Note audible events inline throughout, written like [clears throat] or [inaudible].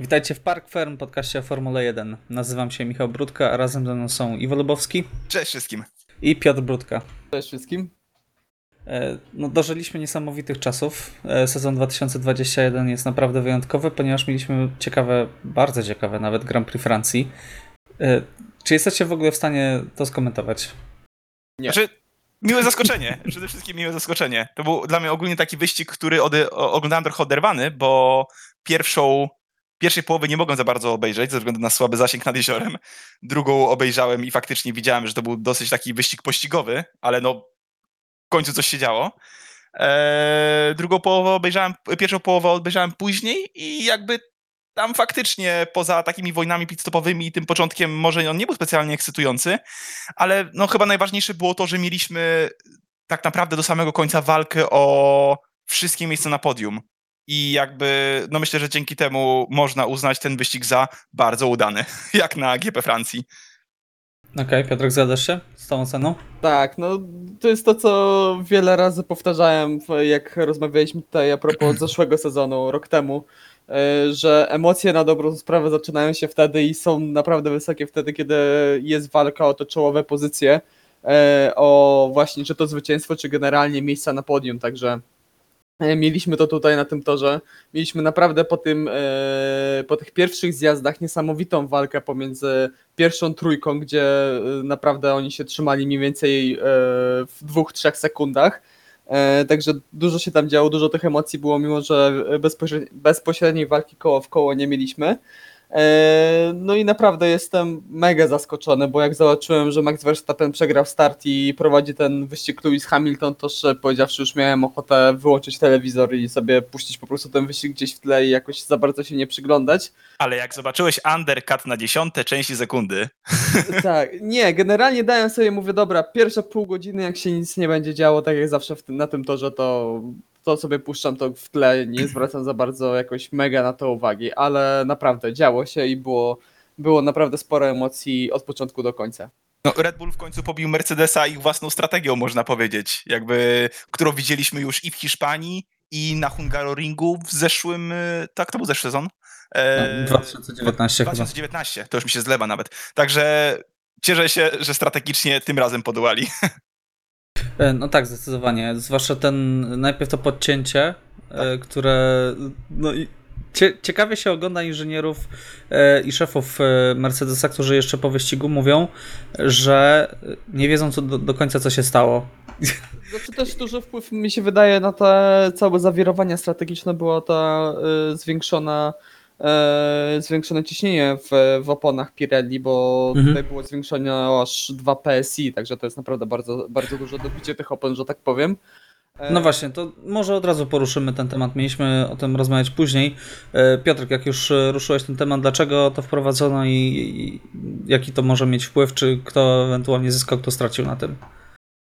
Witajcie w Park Firm, podcaście o Formule 1. Nazywam się Michał Brudka, a razem ze mną są Iwo Lubowski Cześć wszystkim. i Piotr Brudka. Cześć wszystkim. E, No, dożyliśmy niesamowitych czasów. E, Sezon 2021 jest naprawdę wyjątkowy, ponieważ mieliśmy ciekawe, bardzo ciekawe nawet Grand Prix Francji. E, Czy jesteście w ogóle w stanie to skomentować? Nie. Znaczy, miłe zaskoczenie. [laughs] Przede wszystkim miłe zaskoczenie. To był dla mnie ogólnie taki wyścig, który ode, oglądałem trochę oderwany, bo pierwszą, pierwszej połowy nie mogłem za bardzo obejrzeć ze względu na słaby zasięg nad jeziorem. Drugą obejrzałem i faktycznie widziałem, że to był dosyć taki wyścig pościgowy, ale no w końcu coś się działo. Eee, drugą połowę obejrzałem, pierwszą połowę obejrzałem później i jakby tam faktycznie poza takimi wojnami pitstopowymi i tym początkiem może on nie był specjalnie ekscytujący, ale no chyba najważniejsze było to, że mieliśmy tak naprawdę do samego końca walkę o wszystkie miejsca na podium. I jakby, no myślę, że dzięki temu można uznać ten wyścig za bardzo udany, [laughs] jak na GP Francji. Okej, Piotrek, zgadzasz się z tą oceną? Tak, no to jest to, co wiele razy powtarzałem, jak rozmawialiśmy tutaj a propos [clears throat] zeszłego sezonu, rok temu, e, że emocje na dobrą sprawę zaczynają się wtedy i są naprawdę wysokie wtedy, kiedy jest walka o te czołowe pozycje, e, o właśnie czy to zwycięstwo, czy generalnie miejsca na podium, także mieliśmy to tutaj na tym torze. Mieliśmy naprawdę po tym, e, po tych pierwszych zjazdach niesamowitą walkę pomiędzy pierwszą trójką, gdzie e, naprawdę oni się trzymali mniej więcej e, w dwóch, trzech sekundach. E, Także dużo się tam działo, dużo tych emocji było, mimo że bezpośredniej walki koło w koło nie mieliśmy. E, No i naprawdę jestem mega zaskoczony, bo jak zobaczyłem, że Max Verstappen przegrał start i prowadzi ten wyścig Lewis Hamilton, to szczerze powiedziawszy już miałem ochotę wyłączyć telewizor i sobie puścić po prostu ten wyścig gdzieś w tle i jakoś za bardzo się nie przyglądać. Ale jak zobaczyłeś undercut na dziesiąte części sekundy, [laughs] Tak, nie, generalnie dałem sobie, mówię, dobra, pierwsze pół godziny, jak się nic nie będzie działo, tak jak zawsze w tym, na tym torze, to, to sobie puszczam to w tle, nie zwracam za bardzo jakoś mega na to uwagi, ale naprawdę działo się i było, było naprawdę sporo emocji od początku do końca. no Red Bull w końcu pobił Mercedesa ich własną strategią, można powiedzieć, jakby, którą widzieliśmy już i w Hiszpanii, i na Hungaroringu w zeszłym, y, tak, to był zeszły sezon? E, 2019 chyba. 2019, to już mi się zlewa nawet. Także cieszę się, że strategicznie tym razem podołali. [laughs] E, No tak, zdecydowanie. Zwłaszcza ten, najpierw to podcięcie, e, które no, ciekawie się ogląda inżynierów e, i szefów Mercedesa, którzy jeszcze po wyścigu mówią, że nie wiedzą co do, do końca co się stało. Znaczy też duży wpływ mi się wydaje na te całe zawirowania strategiczne była ta zwiększona y, zwiększone ciśnienie w, w oponach Pirelli, bo Mhm. tutaj było zwiększone aż 2 PSI, także to jest naprawdę bardzo, bardzo duże dobicie tych opon, że tak powiem. E, No właśnie, to może od razu poruszymy ten temat. Mieliśmy o tym rozmawiać później. E, Piotrek, jak już e, ruszyłeś ten temat, dlaczego to wprowadzono i, i jaki to może mieć wpływ, czy kto ewentualnie zyskał, kto stracił na tym?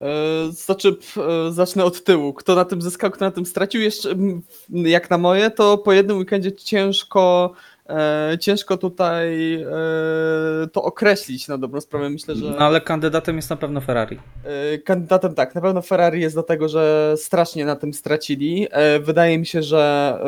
E, Znaczy, p- e, zacznę od tyłu. Kto na tym zyskał, kto na tym stracił? Jeszcze, m, jak na moje, to po jednym weekendzie ciężko, e, ciężko tutaj e, to określić na dobrą sprawę. Myślę, że No ale kandydatem jest na pewno Ferrari. e, kandydatem tak, na pewno Ferrari jest do tego, że strasznie na tym stracili. E, Wydaje mi się, że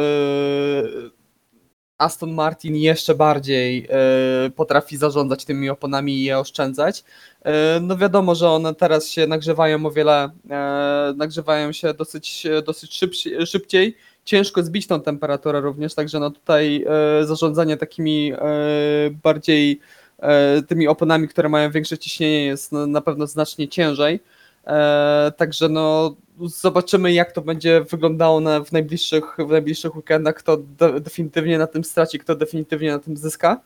Aston Martin jeszcze bardziej e, potrafi zarządzać tymi oponami i je oszczędzać. E, No wiadomo, że one teraz się nagrzewają o wiele, e, nagrzewają się dosyć, dosyć szybci- szybciej. Ciężko zbić tą temperaturę również, także no tutaj zarządzanie takimi bardziej tymi oponami, które mają większe ciśnienie jest no, na pewno znacznie ciężej. E, Także no zobaczymy jak to będzie wyglądało na, w, najbliższych, w najbliższych weekendach, kto de, definitywnie na tym straci, kto definitywnie na tym zyska.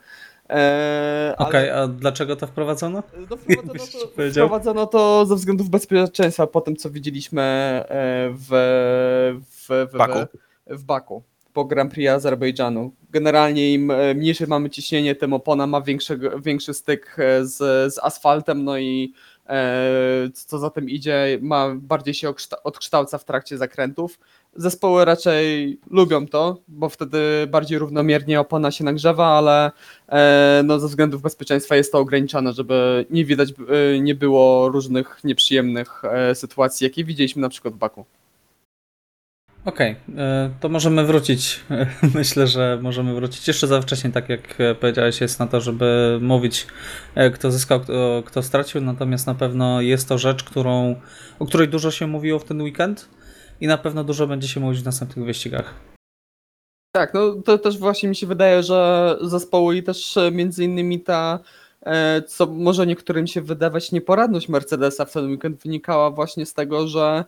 E, ale- Okej, a dlaczego to wprowadzono? no, wprowadzono, [laughs] to, wprowadzono to ze względów bezpieczeństwa po tym, co widzieliśmy e, w, w, w, Baku. w, Baku po Grand Prix Azerbejdżanu. Generalnie im e, mniejsze mamy ciśnienie, tym opona ma większego, większy styk z, z asfaltem, no i co za tym idzie, ma bardziej się odkształca w trakcie zakrętów. Zespoły raczej lubią to, bo wtedy bardziej równomiernie opona się nagrzewa, ale e, no, ze względów bezpieczeństwa jest to ograniczone, żeby nie widać, e, nie było różnych nieprzyjemnych e, sytuacji, jakie widzieliśmy na przykład w Baku. Okej, e, to możemy wrócić. [laughs] Myślę, że możemy wrócić jeszcze za wcześnie, tak jak e, powiedziałeś, jest na to, żeby mówić, e, kto zyskał, kto, kto stracił. Natomiast na pewno jest to rzecz, którą, o której dużo się mówiło w ten weekend i na pewno dużo będzie się mówić w następnych wyścigach. Tak, no to też właśnie mi się wydaje, że zespoły i też między innymi ta, co może niektórym się wydawać nieporadność Mercedesa w ten weekend wynikała właśnie z tego, że,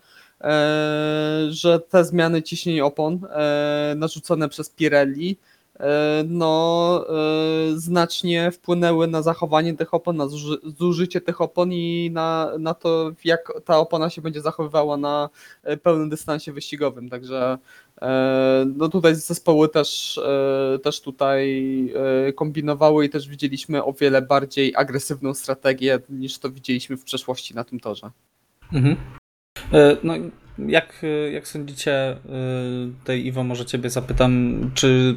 że te zmiany ciśnień opon e, narzucone przez Pirelli e, no, e, znacznie wpłynęły na zachowanie tych opon, na zuży, zużycie tych opon i na, na to, jak ta opona się będzie zachowywała na e, pełnym dystansie wyścigowym. Także E, No tutaj zespoły też, e, też tutaj e, kombinowały i też widzieliśmy o wiele bardziej agresywną strategię niż to widzieliśmy w przeszłości na tym torze. Mhm. E, No, jak, jak sądzicie, e, tej Iwo, może Ciebie zapytam, czy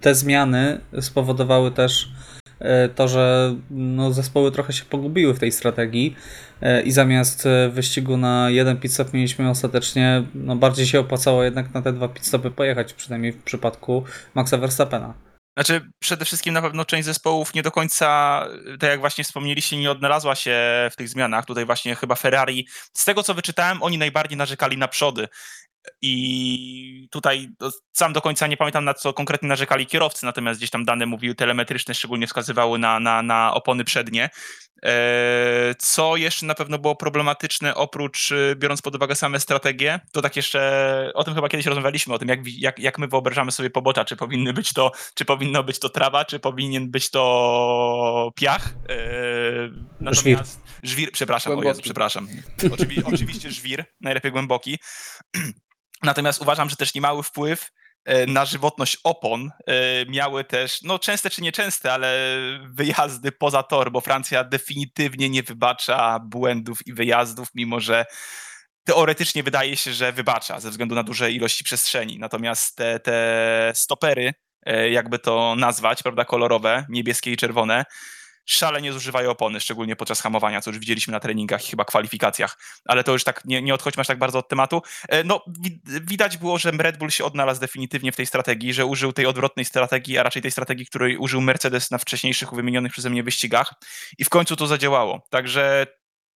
te zmiany spowodowały też e, to, że no, zespoły trochę się pogubiły w tej strategii i zamiast wyścigu na jeden pit stop mieliśmy ostatecznie, no bardziej się opłacało jednak na te dwa pit stopy pojechać, przynajmniej w przypadku Maxa Verstappena. Znaczy, przede wszystkim na pewno część zespołów nie do końca, tak jak właśnie wspomnieliście, nie odnalazła się w tych zmianach. Tutaj właśnie chyba Ferrari, z tego co wyczytałem, oni najbardziej narzekali na przody. I tutaj sam do końca nie pamiętam, na co konkretnie narzekali kierowcy, natomiast gdzieś tam dane mówiły telemetryczne, szczególnie wskazywały na, na, na opony przednie. E, Co jeszcze na pewno było problematyczne, oprócz y, biorąc pod uwagę same strategie, to tak jeszcze o tym chyba kiedyś rozmawialiśmy, o tym, jak, jak, jak my wyobrażamy sobie pobocza, czy powinny być to, czy powinno być to trawa, czy powinien być to piach. E, Natomiast żwir, przepraszam, o Jezu, przepraszam. Oczywi, oczywiście żwir, najlepiej głęboki. [clears throat] Natomiast uważam, że też niemały wpływ e, na żywotność opon e, miały też, no częste czy nieczęste, ale wyjazdy poza tor, bo Francja definitywnie nie wybacza błędów i wyjazdów, mimo że teoretycznie wydaje się, że wybacza ze względu na duże ilości przestrzeni. Natomiast te, te stopery, e, jakby to nazwać, prawda, kolorowe, niebieskie i czerwone, szalenie zużywają opony, szczególnie podczas hamowania, co już widzieliśmy na treningach i chyba kwalifikacjach. Ale to już tak, nie, nie odchodźmy aż tak bardzo od tematu. E, No, wi- widać było, że Red Bull się odnalazł definitywnie w tej strategii, że użył tej odwrotnej strategii, a raczej tej strategii, której użył Mercedes na wcześniejszych wymienionych przeze mnie wyścigach i w końcu to zadziałało. Także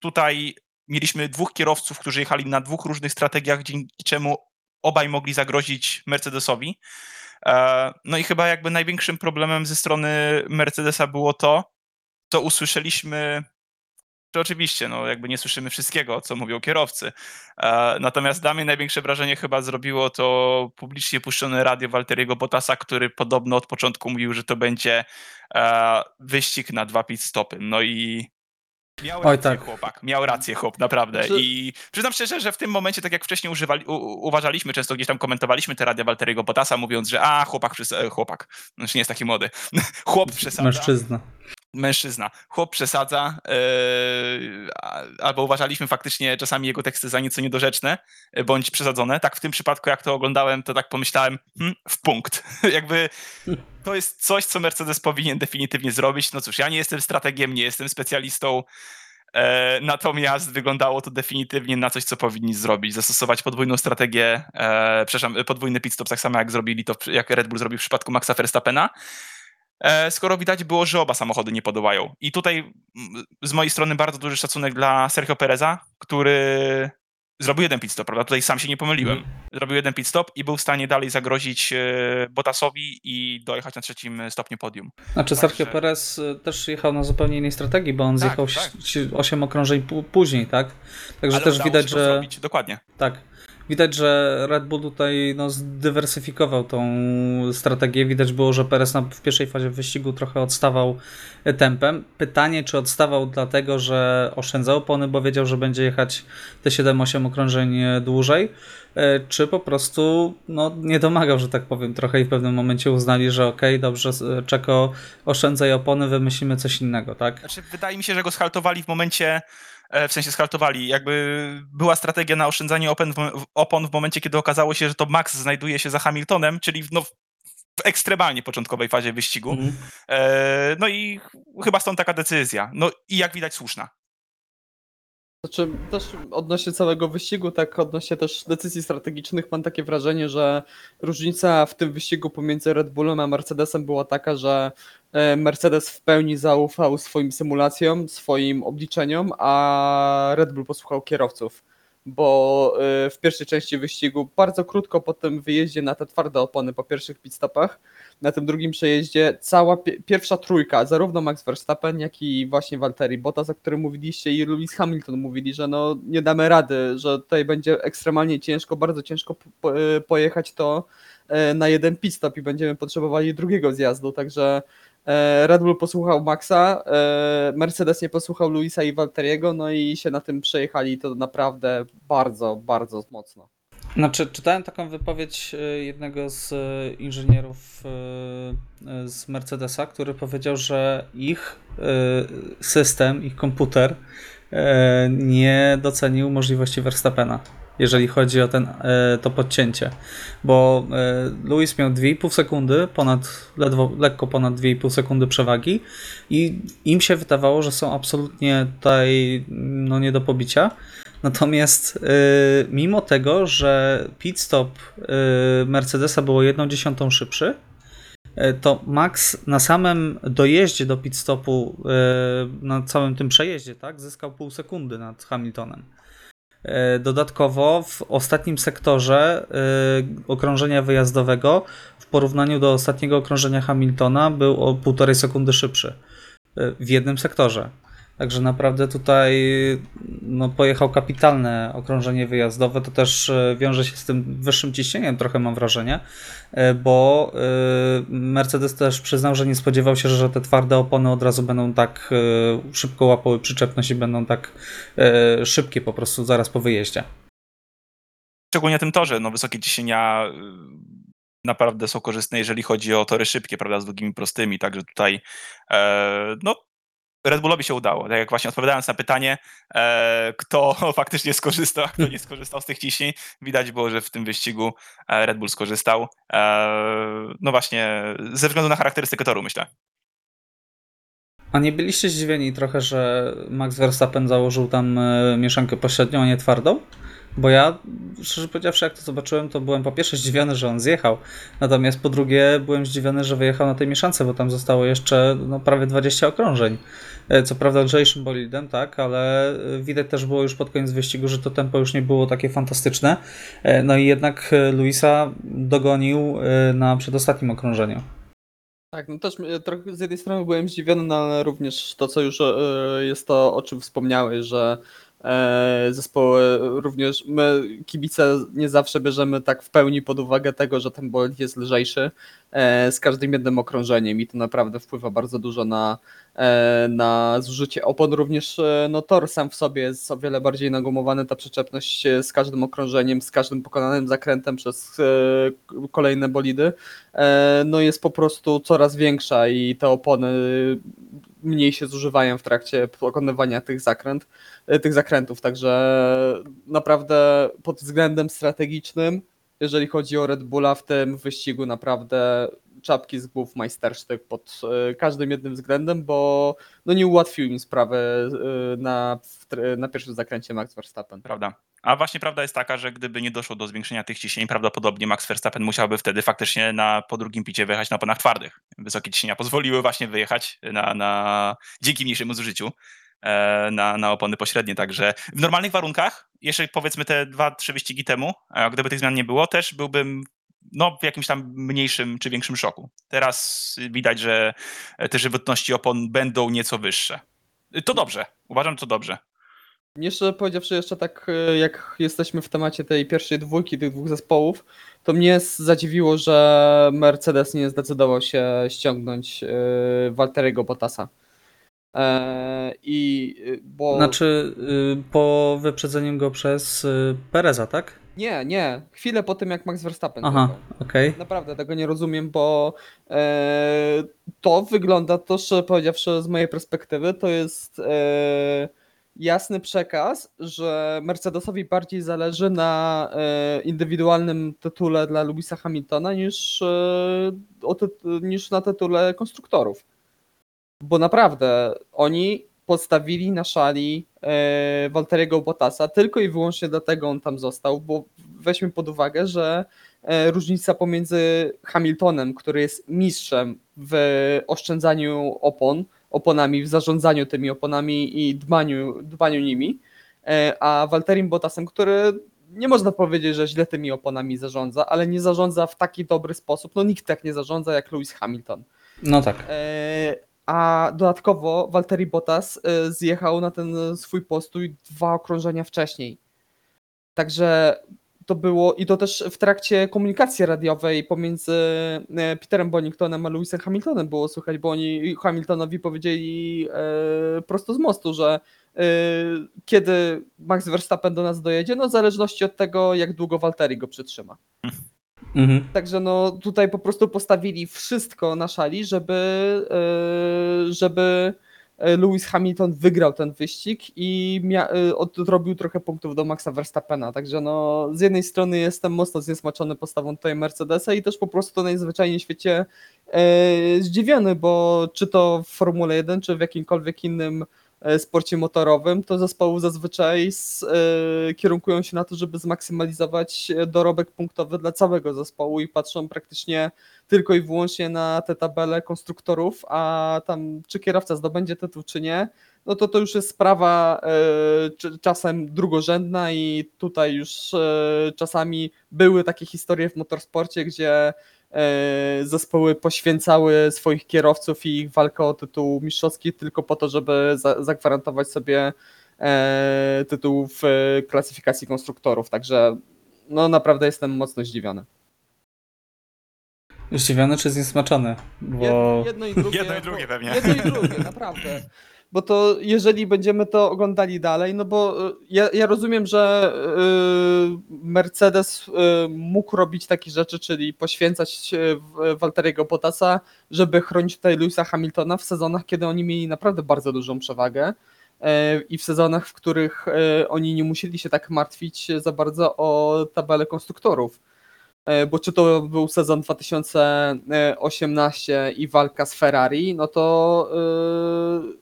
tutaj mieliśmy dwóch kierowców, którzy jechali na dwóch różnych strategiach, dzięki czemu obaj mogli zagrozić Mercedesowi. E, No i chyba jakby największym problemem ze strony Mercedesa było to, to usłyszeliśmy, że oczywiście, no jakby nie słyszymy wszystkiego, co mówią kierowcy. E, Natomiast dla mnie największe wrażenie chyba zrobiło to publicznie puszczone radio Walteriego Bottasa, który podobno od początku mówił, że to będzie e, wyścig na dwa pit stopy. No i miał Oj, rację tak. chłopak, miał rację chłop, naprawdę. Czy- I przyznam szczerze, że w tym momencie, tak jak wcześniej używali, u, uważaliśmy, często gdzieś tam komentowaliśmy te radia Walteriego Bottasa, mówiąc, że a, chłopak, przes- e, chłopak, znaczy nie jest taki młody, [laughs] chłop przesadza Mężczyzna. Mężczyzna. Chłop przesadza, a- albo uważaliśmy faktycznie czasami jego teksty za nieco niedorzeczne, yy, bądź przesadzone. Tak w tym przypadku, jak to oglądałem, to tak pomyślałem, hmm, w punkt. [laughs] Jakby to jest coś, co Mercedes powinien definitywnie zrobić. No cóż, ja nie jestem strategiem, nie jestem specjalistą, e, natomiast wyglądało to definitywnie na coś, co powinni zrobić. Zastosować podwójną strategię, e, przepraszam, podwójny pit stop, tak samo jak zrobili to, jak Red Bull zrobił w przypadku Maxa Verstappena e, skoro widać było, że oba samochody nie podołają. I tutaj z mojej strony bardzo duży szacunek dla Sergio Pereza, który zrobił jeden pit stop, prawda? Tutaj sam się nie pomyliłem. Zrobił jeden pit stop i był w stanie dalej zagrozić e, Bottasowi i dojechać na trzecim stopniu podium. Znaczy Także- Sergio Perez y, też jechał na zupełnie innej strategii, bo on Tak, zjechał tak. 8 okrążeń później, tak? Także Ale też widać, że zrobić. Dokładnie. tak. Widać, że Red Bull tutaj no, zdywersyfikował tą strategię. Widać było, że Perez w pierwszej fazie wyścigu trochę odstawał e, tempem. Pytanie, czy odstawał dlatego, że oszczędzał opony, bo wiedział, że będzie jechać te 7-8 okrążeń e, dłużej, e, czy po prostu no, nie domagał, że tak powiem, trochę i w pewnym momencie uznali, że okej, dobrze, s- Czeko, oszczędzaj opony, wymyślimy coś innego, tak? Znaczy, wydaje mi się, że go schaltowali w momencie, w sensie schaltowali, jakby była strategia na oszczędzanie opon w, momencie, kiedy okazało się, że to Max znajduje się za Hamiltonem, czyli w, no, w ekstremalnie początkowej fazie wyścigu. E, No i ch- chyba stąd taka decyzja. No i jak widać słuszna. Znaczy, też odnośnie całego wyścigu, tak odnośnie też decyzji strategicznych, mam takie wrażenie, że różnica w tym wyścigu pomiędzy Red Bullem a Mercedesem była taka, że e, Mercedes w pełni zaufał swoim symulacjom, swoim obliczeniom, a Red Bull posłuchał kierowców. Bo e, w pierwszej części wyścigu, bardzo krótko po tym wyjeździe na te twarde opony po pierwszych pitstopach, na tym drugim przejeździe. Cała pie- pierwsza trójka, zarówno Max Verstappen, jak i właśnie Valtteri Bottas, o którym mówiliście i Lewis Hamilton mówili, że no nie damy rady, że tutaj będzie ekstremalnie ciężko, bardzo ciężko po- pojechać to e, na jeden pit stop i będziemy potrzebowali drugiego zjazdu, także e, Red Bull posłuchał Maxa, e, Mercedes nie posłuchał Luisa i Valteriego, no i się na tym przejechali. To naprawdę bardzo, bardzo mocno. Znaczy, czytałem taką wypowiedź e, jednego z e, inżynierów e, z Mercedesa, który powiedział, że ich system, ich komputer nie docenił możliwości Verstappena, jeżeli chodzi o ten, e, to podcięcie. Bo e, Lewis miał 2,5 sekundy, ponad, ledwo, lekko ponad 2,5 sekundy przewagi i im się wydawało, że są absolutnie tutaj no, nie do pobicia. Natomiast y, mimo tego, że pit stop Mercedesa było 1 dziesiątą szybszy, to Max na samym dojeździe do pit stopu, na całym tym przejeździe, tak, zyskał pół sekundy nad Hamiltonem. Y, Dodatkowo w ostatnim sektorze y, okrążenia wyjazdowego w porównaniu do ostatniego okrążenia Hamiltona był o półtorej sekundy szybszy y, w jednym sektorze. Także naprawdę tutaj no, pojechał kapitalne okrążenie wyjazdowe. To też e, wiąże się z tym wyższym ciśnieniem, trochę mam wrażenie, e, bo e, Mercedes też przyznał, że nie spodziewał się, że te twarde opony od razu będą tak szybko łapały przyczepność i będą tak szybkie po prostu zaraz po wyjeździe. Szczególnie na tym torze, no wysokie ciśnienia naprawdę są korzystne, jeżeli chodzi o tory szybkie, prawda, z długimi prostymi, także tutaj no Red Bullowi się udało. Tak jak właśnie odpowiadając na pytanie, e, kto [laughs] faktycznie skorzystał, a kto nie skorzystał z tych ciśnień, widać było, że w tym wyścigu e, Red Bull skorzystał. E, no właśnie, ze względu na charakterystykę toru, myślę. A nie byliście zdziwieni trochę, że Max Verstappen założył tam mieszankę pośrednią, a nie twardą? Bo ja, szczerze powiedziawszy, jak to zobaczyłem, to byłem po pierwsze zdziwiony, że on zjechał, natomiast po drugie byłem zdziwiony, że wyjechał na tej mieszance, bo tam zostało jeszcze no, prawie 20 okrążeń. E, Co prawda lżejszym bolidem, tak, ale e, widać też było już pod koniec wyścigu, że to tempo już nie było takie fantastyczne. E, No i jednak Luisa dogonił na przedostatnim okrążeniu. Tak, no też trochę z jednej strony byłem zdziwiony, no ale również to, co już jest to, o czym wspomniałeś, że zespoły również, my kibice nie zawsze bierzemy tak w pełni pod uwagę tego, że ten bolid jest lżejszy e, z każdym jednym okrążeniem i to naprawdę wpływa bardzo dużo na, e, na zużycie opon. Również e, no, tor sam w sobie jest o wiele bardziej nagumowany, ta przyczepność e, z każdym okrążeniem, z każdym pokonanym zakrętem przez e, kolejne bolidy e, no jest po prostu coraz większa i te opony mniej się zużywają w trakcie pokonywania tych zakręt, e, tych zakrętów, także naprawdę pod względem strategicznym, jeżeli chodzi o Red Bulla w tym wyścigu naprawdę czapki z głów majstersztyk pod e, każdym jednym względem, bo no nie ułatwił im sprawy e, na, na pierwszym zakręcie Max Verstappen. Prawda. A właśnie prawda jest taka, że gdyby nie doszło do zwiększenia tych ciśnień, prawdopodobnie Max Verstappen musiałby wtedy faktycznie na, po drugim picie wyjechać na oponach twardych. Wysokie ciśnienia pozwoliły właśnie wyjechać na, na, dzięki mniejszemu zużyciu e, na, na opony pośrednie. Także w normalnych warunkach, jeszcze powiedzmy te dwa, trzy wyścigi temu, gdyby tych zmian nie było, też byłbym no, w jakimś tam mniejszym czy większym szoku. Teraz widać, że te żywotności opon będą nieco wyższe. To dobrze. Uważam, że to dobrze. Jeszcze powiedziawszy jeszcze tak, e, jak jesteśmy w temacie tej pierwszej dwójki, tych dwóch zespołów, to mnie zadziwiło, że Mercedes nie zdecydował się ściągnąć e, Walteriego Bottasa. E, I bo. Znaczy, y, po wyprzedzeniu go przez y, Pereza, tak? Nie, nie. Chwilę po tym, jak Max Verstappen. Aha, okej. Naprawdę tego nie rozumiem, bo e, to wygląda, to szczerze powiedziawszy, z mojej perspektywy, to jest e, jasny przekaz, że Mercedesowi bardziej zależy na e, indywidualnym tytule dla Lewisa Hamiltona niż, e, o tyt- niż na tytule konstruktorów. Bo naprawdę oni postawili na szali e, Walteriego Bottasa tylko i wyłącznie dlatego on tam został, bo weźmy pod uwagę, że e, różnica pomiędzy Hamiltonem, który jest mistrzem w oszczędzaniu opon, oponami, w zarządzaniu tymi oponami i dbaniu, dbaniu nimi, e, a Walterim Bottasem, który nie można powiedzieć, że źle tymi oponami zarządza, ale nie zarządza w taki dobry sposób. No nikt tak nie zarządza jak Lewis Hamilton. No tak. E, A dodatkowo Valtteri Bottas e, zjechał na ten swój postój dwa okrążenia wcześniej. Także to było i to też w trakcie komunikacji radiowej pomiędzy e, Peterem Boningtonem a Lewisem Hamiltonem było słychać, bo oni Hamiltonowi powiedzieli e, prosto z mostu, że e, kiedy Max Verstappen do nas dojedzie, no w zależności od tego, jak długo Valtteri go przytrzyma. Mhm. Także no tutaj po prostu postawili wszystko na szali, żeby, e, żeby e, Lewis Hamilton wygrał ten wyścig i e, odrobił trochę punktów do Maxa Verstappena. Także no z jednej strony jestem mocno zniesmaczony postawą tutaj Mercedesa i też po prostu najzwyczajniej w świecie zdziwiony, bo czy to w Formule 1, czy w jakimkolwiek innym sporcie motorowym, to zespoły zazwyczaj s- e, kierunkują się na to, żeby zmaksymalizować e, dorobek punktowy dla całego zespołu i patrzą praktycznie tylko i wyłącznie na te tabele konstruktorów, a tam czy kierowca zdobędzie tytuł, czy nie, no to to już jest sprawa e, czasem drugorzędna i tutaj już e, czasami były takie historie w motorsporcie, gdzie e, zespoły poświęcały swoich kierowców i ich walkę o tytuł mistrzowski tylko po to, żeby za, zagwarantować sobie e, tytuł w e, klasyfikacji konstruktorów. Także no naprawdę jestem mocno zdziwiony. Zdziwiony czy zniesmaczony? Bo... Jedno, jedno i drugie. [laughs] Jedno i drugie pewnie. Jedno i drugie, naprawdę. Bo to jeżeli będziemy to oglądali dalej, no bo y, ja, ja rozumiem, że y, Mercedes y, mógł robić takie rzeczy, czyli poświęcać Walteriego Bottasa, żeby chronić tutaj Lewisa Hamiltona w sezonach, kiedy oni mieli naprawdę bardzo dużą przewagę e, i w sezonach, w których e, oni nie musieli się tak martwić za bardzo o tabelę konstruktorów. E, Bo czy to był sezon 2018 i walka z Ferrari, no to e,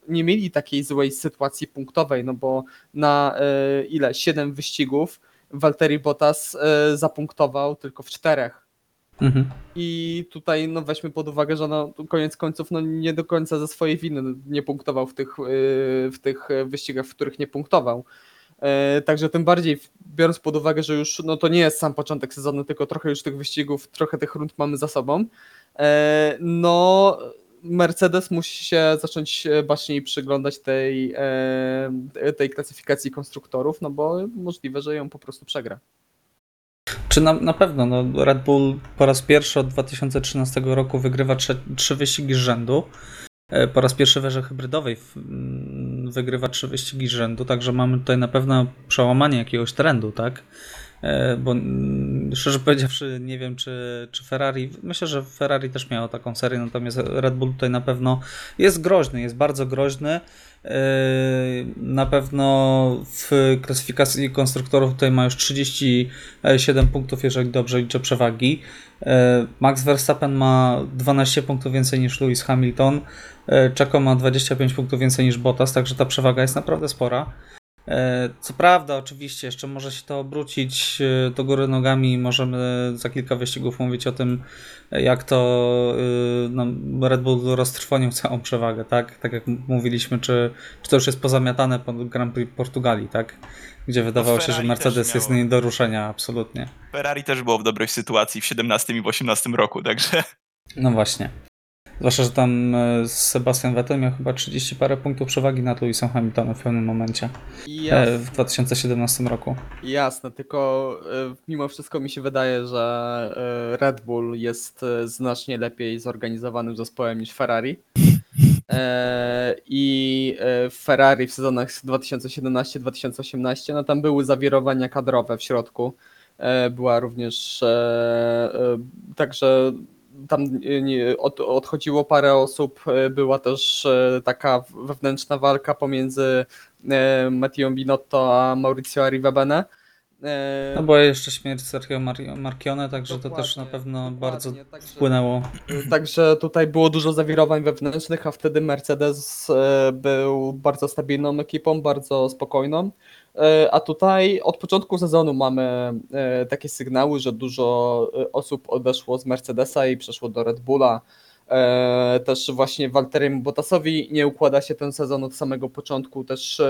nie mieli takiej złej sytuacji punktowej, no bo na e, ile? 7 wyścigów Valtteri Bottas zapunktował tylko w czterech. Mhm. I tutaj no weźmy pod uwagę, że no, koniec końców no, nie do końca ze swojej winy nie punktował w tych, w tych wyścigach, w których nie punktował. Yy, Także tym bardziej biorąc pod uwagę, że już no, to nie jest sam początek sezonu, tylko trochę już tych wyścigów, trochę tych rund mamy za sobą, yy, no Mercedes musi się zacząć baczniej przyglądać tej, tej klasyfikacji konstruktorów, no bo możliwe, że ją po prostu przegra. Czy na, na pewno, no, Red Bull po raz pierwszy od 2013 roku wygrywa trze, trzy wyścigi z rzędu. E, Po raz pierwszy w erze hybrydowej mm, wygrywa trzy wyścigi z rzędu, także mamy tutaj na pewno przełamanie jakiegoś trendu, tak? E, Bo mm, szczerze powiedziawszy, nie wiem, czy, czy Ferrari. Myślę, że Ferrari też miało taką serię, natomiast Red Bull tutaj na pewno jest groźny, jest bardzo groźny. E, Na pewno w klasyfikacji konstruktorów tutaj ma już 37 punktów, jeżeli dobrze liczę przewagi. E, Max Verstappen ma 12 punktów więcej niż Lewis Hamilton. Checo ma 25 punktów więcej niż Bottas, także ta przewaga jest naprawdę spora. E, Co prawda, oczywiście, jeszcze może się to obrócić e, do góry nogami. Możemy za kilka wyścigów mówić o tym, e, jak to no, Red Bull roztrwonił [laughs] całą przewagę, tak? Tak jak mówiliśmy, czy, czy to już jest pozamiatane po Grand Prix Portugalii, tak? Gdzie wydawało się, że Mercedes jest nie do ruszenia, absolutnie. Ferrari też było w dobrej sytuacji w 17 i w 18 roku, także No właśnie. Zwłaszcza, że tam e, Sebastian Vettel miał chyba 30 parę punktów przewagi nad Lewisem Hamiltonem w pewnym momencie e, w 2017 roku. Jasne, tylko e, mimo wszystko mi się wydaje, że Red Bull jest znacznie lepiej zorganizowanym zespołem niż Ferrari. [laughs] I w Ferrari w sezonach 2017-2018, no tam były zawirowania kadrowe w środku. Była również także tam e, od, odchodziło parę osób, e, była też e, taka wewnętrzna walka pomiędzy Mattią Binotto a Maurizio Arrivabene. No bo jeszcze śmierć Sergio Mar- Marchione, także to też na dokładnie, pewno dokładnie, bardzo także- wpłynęło. Także tutaj było dużo zawirowań wewnętrznych, a wtedy Mercedes był bardzo stabilną ekipą, bardzo spokojną. E, A tutaj od początku sezonu mamy e, takie sygnały, że dużo e, osób odeszło z Mercedesa i przeszło do Red Bulla. Też właśnie Walteriemu Bottasowi nie układa się ten sezon od samego początku. Też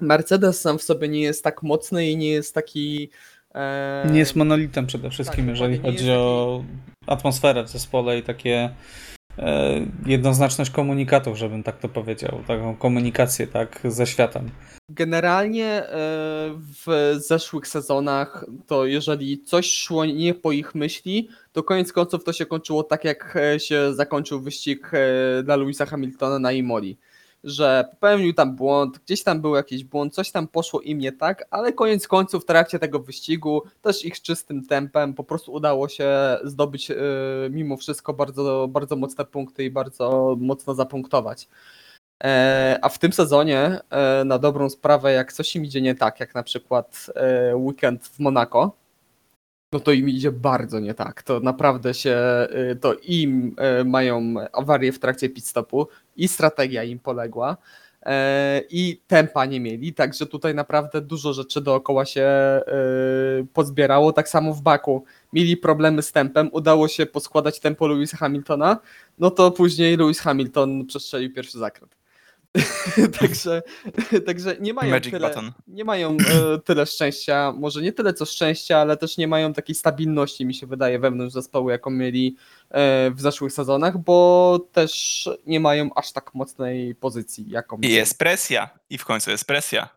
Mercedes sam w sobie nie jest tak mocny i nie jest taki. Nie jest monolitem przede wszystkim, tak, jeżeli chodzi jest o atmosferę w zespole i takie jednoznaczność komunikatów, żebym tak to powiedział, taką komunikację tak ze światem. Generalnie e, w zeszłych sezonach, to jeżeli coś szło nie po ich myśli, to koniec końców to się kończyło tak, jak e, się zakończył wyścig e, dla Louisa Hamiltona na Imoli. Że popełnił tam błąd, gdzieś tam był jakiś błąd, coś tam poszło im nie tak, ale koniec końców w trakcie tego wyścigu, też ich czystym tempem, po prostu udało się zdobyć e, mimo wszystko bardzo, bardzo mocne punkty i bardzo mocno zapunktować. E, A w tym sezonie, e, na dobrą sprawę, jak coś im idzie nie tak, jak na przykład e, weekend w Monako, no to im idzie bardzo nie tak. To naprawdę się, e, to im e, mają awarię w trakcie pit stopu i strategia im poległa e, i tempa nie mieli, także tutaj naprawdę dużo rzeczy dookoła się e, pozbierało. Tak samo w Baku mieli problemy z tempem, udało się poskładać tempo Lewisa Hamiltona, no to później Lewis Hamilton przestrzelił pierwszy zakręt. [laughs] także, także nie mają Magic tyle, button. nie mają e, tyle szczęścia, może nie tyle co szczęścia, ale też nie mają takiej stabilności, mi się wydaje, wewnątrz zespołu, jaką mieli e, w zeszłych sezonach, bo też nie mają aż tak mocnej pozycji, jaką I mieli. jest presja. I w końcu jest presja.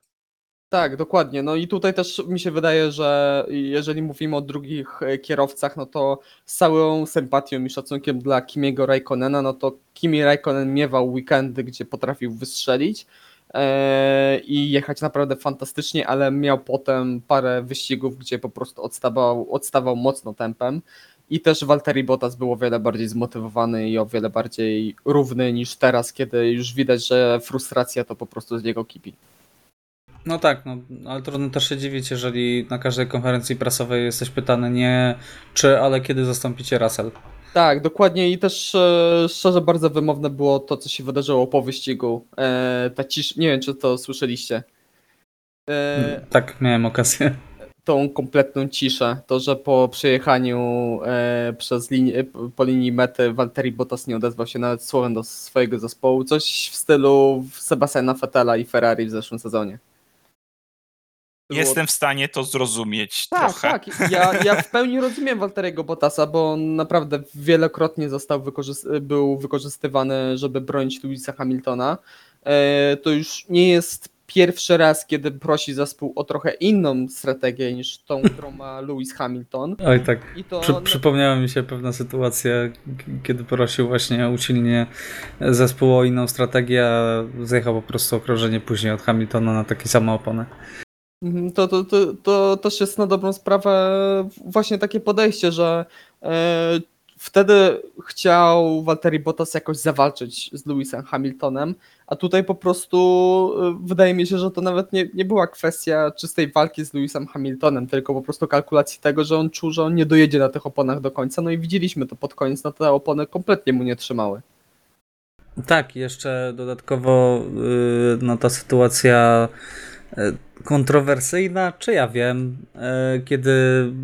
Tak, dokładnie. No i tutaj też mi się wydaje, że jeżeli mówimy o drugich e, kierowcach, no to z całą sympatią i szacunkiem dla Kimiego Raikkonena, no to Kimi Raikkonen miewał weekendy, gdzie potrafił wystrzelić e, i jechać naprawdę fantastycznie, ale miał potem parę wyścigów, gdzie po prostu odstawał, odstawał mocno tempem. I też Valtteri Bottas był o wiele bardziej zmotywowany i o wiele bardziej równy niż teraz, kiedy już widać, że frustracja to po prostu z niego kipi. No tak, no, ale trudno też się dziwić, jeżeli na każdej konferencji prasowej jesteś pytany nie czy, ale kiedy zastąpicie Russell. Tak, dokładnie i też e, szczerze bardzo wymowne było to, co się wydarzyło po wyścigu. E, ta cisz, nie wiem, czy to słyszeliście. E, Tak, miałem okazję. tą kompletną ciszę. To, że po przejechaniu e, przez linię, po linii mety Valtteri Bottas nie odezwał się nawet słowem do swojego zespołu. Coś w stylu Sebastiana Vettela i Ferrari w zeszłym sezonie. Było- Jestem w stanie to zrozumieć Tak, trochę. tak. Ja, ja w pełni rozumiem Walteriego Bottasa, bo on naprawdę wielokrotnie został był wykorzystywany, żeby bronić Louisa Hamiltona. E, to już nie jest pierwszy raz, kiedy prosi zespół o trochę inną strategię niż tą, [laughs] którą ma Lewis Hamilton. Oj tak, I to Przy, przypomniała mi się pewna sytuacja, kiedy prosił właśnie usilnie zespół o inną strategię, a zjechał po prostu okrążenie później od Hamiltona na takie same opony. Mhm, To, to, to, to też jest na dobrą sprawę właśnie takie podejście, że e, wtedy chciał Valtteri Bottas jakoś zawalczyć z Lewisem Hamiltonem, a tutaj po prostu e, wydaje mi się, że to nawet nie, nie była kwestia czystej walki z Lewisem Hamiltonem, tylko po prostu kalkulacji tego, że on czuł, że on nie dojedzie na tych oponach do końca, no i widzieliśmy to pod koniec, no te opony kompletnie mu nie trzymały. Tak, jeszcze dodatkowo yy, no ta sytuacja kontrowersyjna, czy ja wiem, yy, kiedy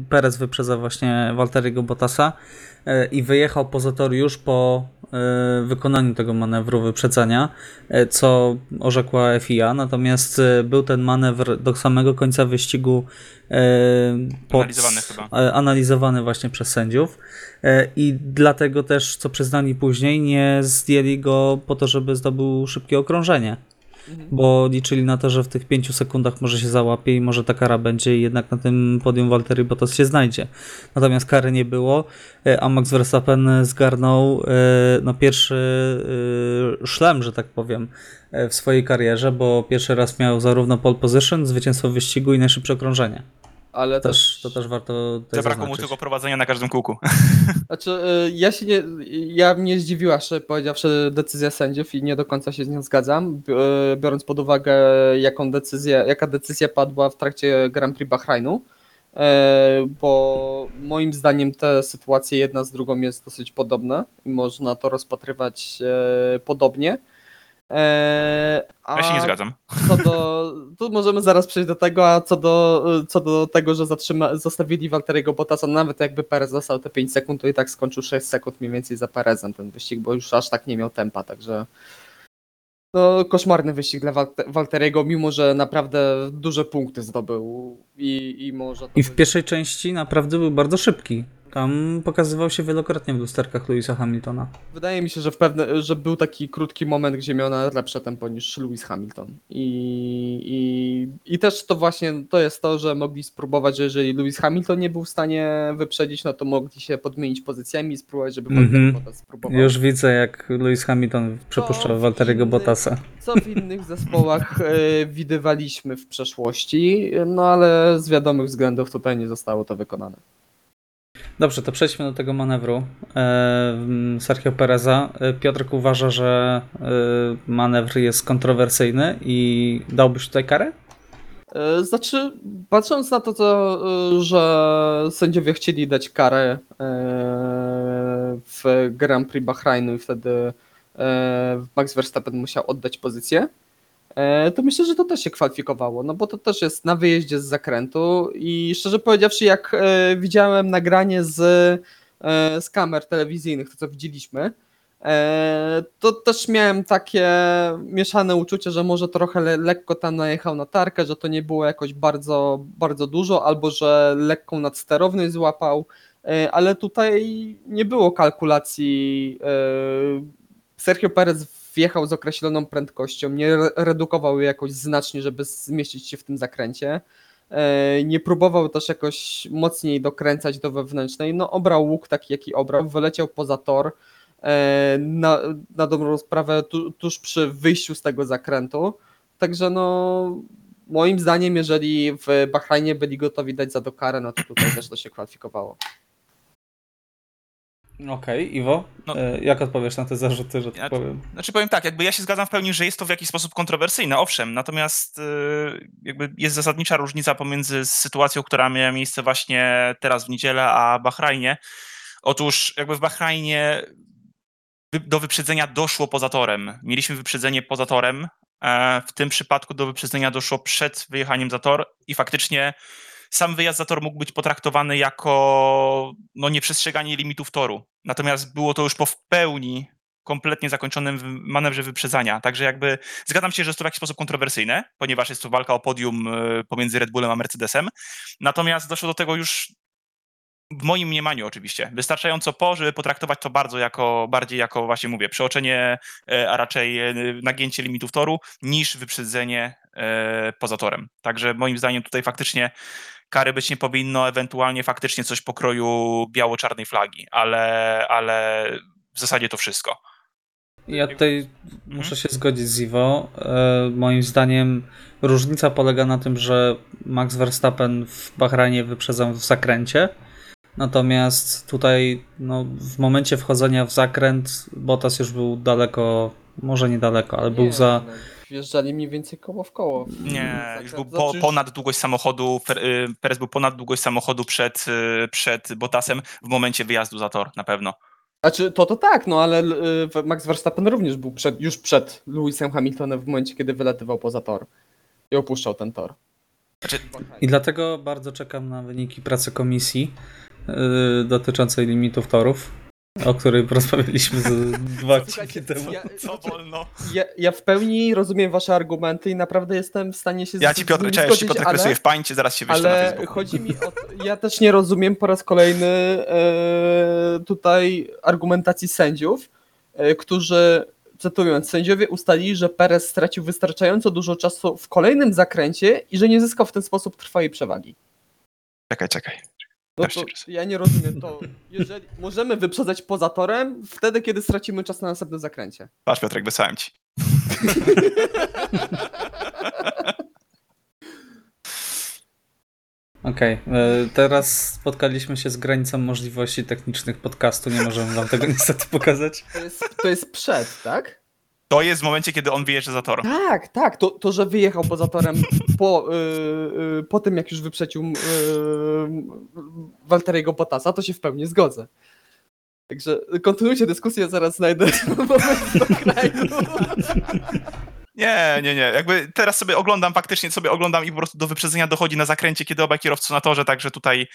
Perez wyprzedza właśnie Walteriego Bottasa yy, i wyjechał poza tor już po wykonaniu tego manewru wyprzedzania, co orzekła FIA, natomiast był ten manewr do samego końca wyścigu pod, Analizowany chyba. e, analizowany właśnie przez sędziów. E, i dlatego też, co przyznali później, nie zdjęli go po to, żeby zdobył szybkie okrążenie, bo liczyli na to, że w tych pięciu sekundach może się załapie i może ta kara będzie i jednak na tym podium Waltery Bottas się znajdzie. Natomiast kary nie było, e, a Max Verstappen zgarnął e, no, pierwszy e, szlem, że tak powiem, w swojej karierze, bo pierwszy raz miał zarówno pole position, zwycięstwo w wyścigu i najszybsze okrążenie. Ale Też, też... to też warto Zabrakło mu tylko prowadzenia na każdym kółku. [laughs] Znaczy, y, ja się nie, ja mnie zdziwiła, szczerze powiedziawszy, decyzja sędziów i nie do końca się z nią zgadzam, y, biorąc pod uwagę, jaką decyzję, jaka decyzja padła w trakcie Grand Prix Bahrainu, e, bo moim zdaniem te sytuacje jedna z drugą jest dosyć podobna i można to rozpatrywać e, podobnie. E, a Ja się nie zgadzam. co do. Tu możemy zaraz przejść do tego, a co do, co do tego, że zatrzyma, zostawili Walteriego Bottasa, nawet jakby Perez dostał te 5 sekund, to i tak skończył 6 sekund mniej więcej za Perezem ten wyścig, bo już aż tak nie miał tempa, także. No, koszmarny wyścig dla Walte- Walteriego, mimo że naprawdę duże punkty zdobył i, i może. To I w pierwszej części naprawdę był bardzo szybki. Tam pokazywał się wielokrotnie w lusterkach Louisa Hamiltona. Wydaje mi się, że, w pewne, że był taki krótki moment, gdzie miał nawet lepsze tempo niż Lewis Hamilton. I, i, I też to właśnie to jest to, że mogli spróbować, że jeżeli Lewis Hamilton nie był w stanie wyprzedzić, no to mogli się podmienić pozycjami i spróbować, żeby Mhm. Valtteri Bottas spróbował. Już widzę, jak Lewis Hamilton przepuszczał Walteriego Bottasa. Co w innych zespołach e, widywaliśmy w przeszłości, no ale z wiadomych względów tutaj nie zostało to wykonane. Dobrze, to przejdźmy do tego manewru e, Sergio Pereza. E, Piotrek uważa, że e, manewr jest kontrowersyjny i dałbyś tutaj karę? Znaczy, patrząc na to, e, że sędziowie chcieli dać karę w Grand Prix Bahrainu i wtedy Max Verstappen musiał oddać pozycję, to myślę, że to też się kwalifikowało, no bo to też jest na wyjeździe z zakrętu i szczerze powiedziawszy, jak e, widziałem nagranie z, e, z kamer telewizyjnych, to co widzieliśmy, E, to też miałem takie mieszane uczucie, że może trochę le lekko tam najechał na tarkę, że to nie było jakoś bardzo, bardzo dużo, albo że lekką nadsterowność złapał, e, ale tutaj nie było kalkulacji. e, Sergio Perez wjechał z określoną prędkością, nie re- redukował jej jakoś znacznie, żeby zmieścić się w tym zakręcie. E, Nie próbował też jakoś mocniej dokręcać do wewnętrznej. No, obrał łuk taki, jaki obrał, wyleciał poza tor e, na, na dobrą sprawę tu, tuż przy wyjściu z tego zakrętu. Także no moim zdaniem, jeżeli w Bahrajnie byli gotowi dać za to karę, no to tutaj też to się kwalifikowało. Okej, Iwo, No. e, jak odpowiesz na te zarzuty, że tak powiem? Znaczy powiem tak, jakby ja się zgadzam w pełni, że jest to w jakiś sposób kontrowersyjne, owszem, natomiast y, jakby jest zasadnicza różnica pomiędzy sytuacją, która miała miejsce właśnie teraz w niedzielę, a Bahrajnie. Otóż jakby w Bahrajnie do wyprzedzenia doszło poza torem. Mieliśmy wyprzedzenie poza torem, e, w tym przypadku do wyprzedzenia doszło przed wyjechaniem za tor i faktycznie sam wyjazd za tor mógł być potraktowany jako no, nieprzestrzeganie limitów toru. Natomiast było to już po w pełni kompletnie zakończonym manewrze wyprzedzania. Także jakby zgadzam się, że jest to w jakiś sposób kontrowersyjne, ponieważ jest to walka o podium e, pomiędzy Red Bullem a Mercedesem. Natomiast doszło do tego już w moim mniemaniu oczywiście, wystarczająco po, żeby potraktować to bardzo jako, bardziej jako właśnie mówię, przeoczenie, e, a raczej e, nagięcie limitów toru, niż wyprzedzenie poza torem. Także moim zdaniem tutaj faktycznie kary być nie powinno, ewentualnie faktycznie coś pokroju biało-czarnej flagi, ale, ale w zasadzie to wszystko. Ja tutaj muszę się zgodzić z Iwo. E, moim zdaniem różnica polega na tym, że Max Verstappen w Bahrajnie wyprzedzał w zakręcie, natomiast tutaj no, w momencie wchodzenia w zakręt Bottas już był daleko, może niedaleko, ale był Nie, za... no, Wjeżdżali mniej więcej koło w koło. Nie, już był znaczy po, już- ponad długość samochodu, y, Perez był ponad długość samochodu przed, y, przed Bottasem w momencie wyjazdu za tor, na pewno. Znaczy, to to tak, no ale y, Max Verstappen również był przed, już przed Lewisem Hamiltonem w momencie, kiedy wylatywał poza tor i opuszczał ten tor. Znaczy, I dlatego bardzo czekam na wyniki pracy komisji yy, dotyczącej limitów torów, o której porozmawialiśmy z [laughs] dwa odcinki temu. ja, co wolno? ja, ja w pełni rozumiem wasze argumenty i naprawdę jestem w stanie się Ja ci Piotr, cześć, ci zgodzić, Piotr ale... rysuje w pańcie, zaraz się wyślę na Ale Facebooku. chodzi mi o. to- Ja też nie rozumiem po raz kolejny e, tutaj argumentacji sędziów, e, którzy, cytując, sędziowie ustalili, że Perez stracił wystarczająco dużo czasu w kolejnym zakręcie i że nie zyskał w ten sposób trwałej przewagi. Czekaj, czekaj. No Też to ja nie rozumiem to. [laughs] Jeżeli możemy wyprzedzać poza torem, wtedy kiedy stracimy czas na następnym zakręcie. Patrz Piotrek, wysłałem ci. [laughs] Okej, e, teraz spotkaliśmy się z granicą możliwości technicznych podcastu, nie możemy wam tego [laughs] niestety pokazać. To jest, to jest przed, tak? To jest w momencie, kiedy on wyjeżdża za tor. Tak, tak. To, to że wyjechał poza torem [laughs] po, yy, yy, po tym, jak już wyprzedził yy, Walteriego Bottasa, to się w pełni zgodzę. Także kontynuujcie dyskusję, zaraz znajdę [laughs] moment do kraju. [laughs] Nie, nie, nie. Jakby teraz sobie oglądam, faktycznie sobie oglądam i po prostu do wyprzedzenia dochodzi na zakręcie, kiedy obaj kierowcy na torze, także tutaj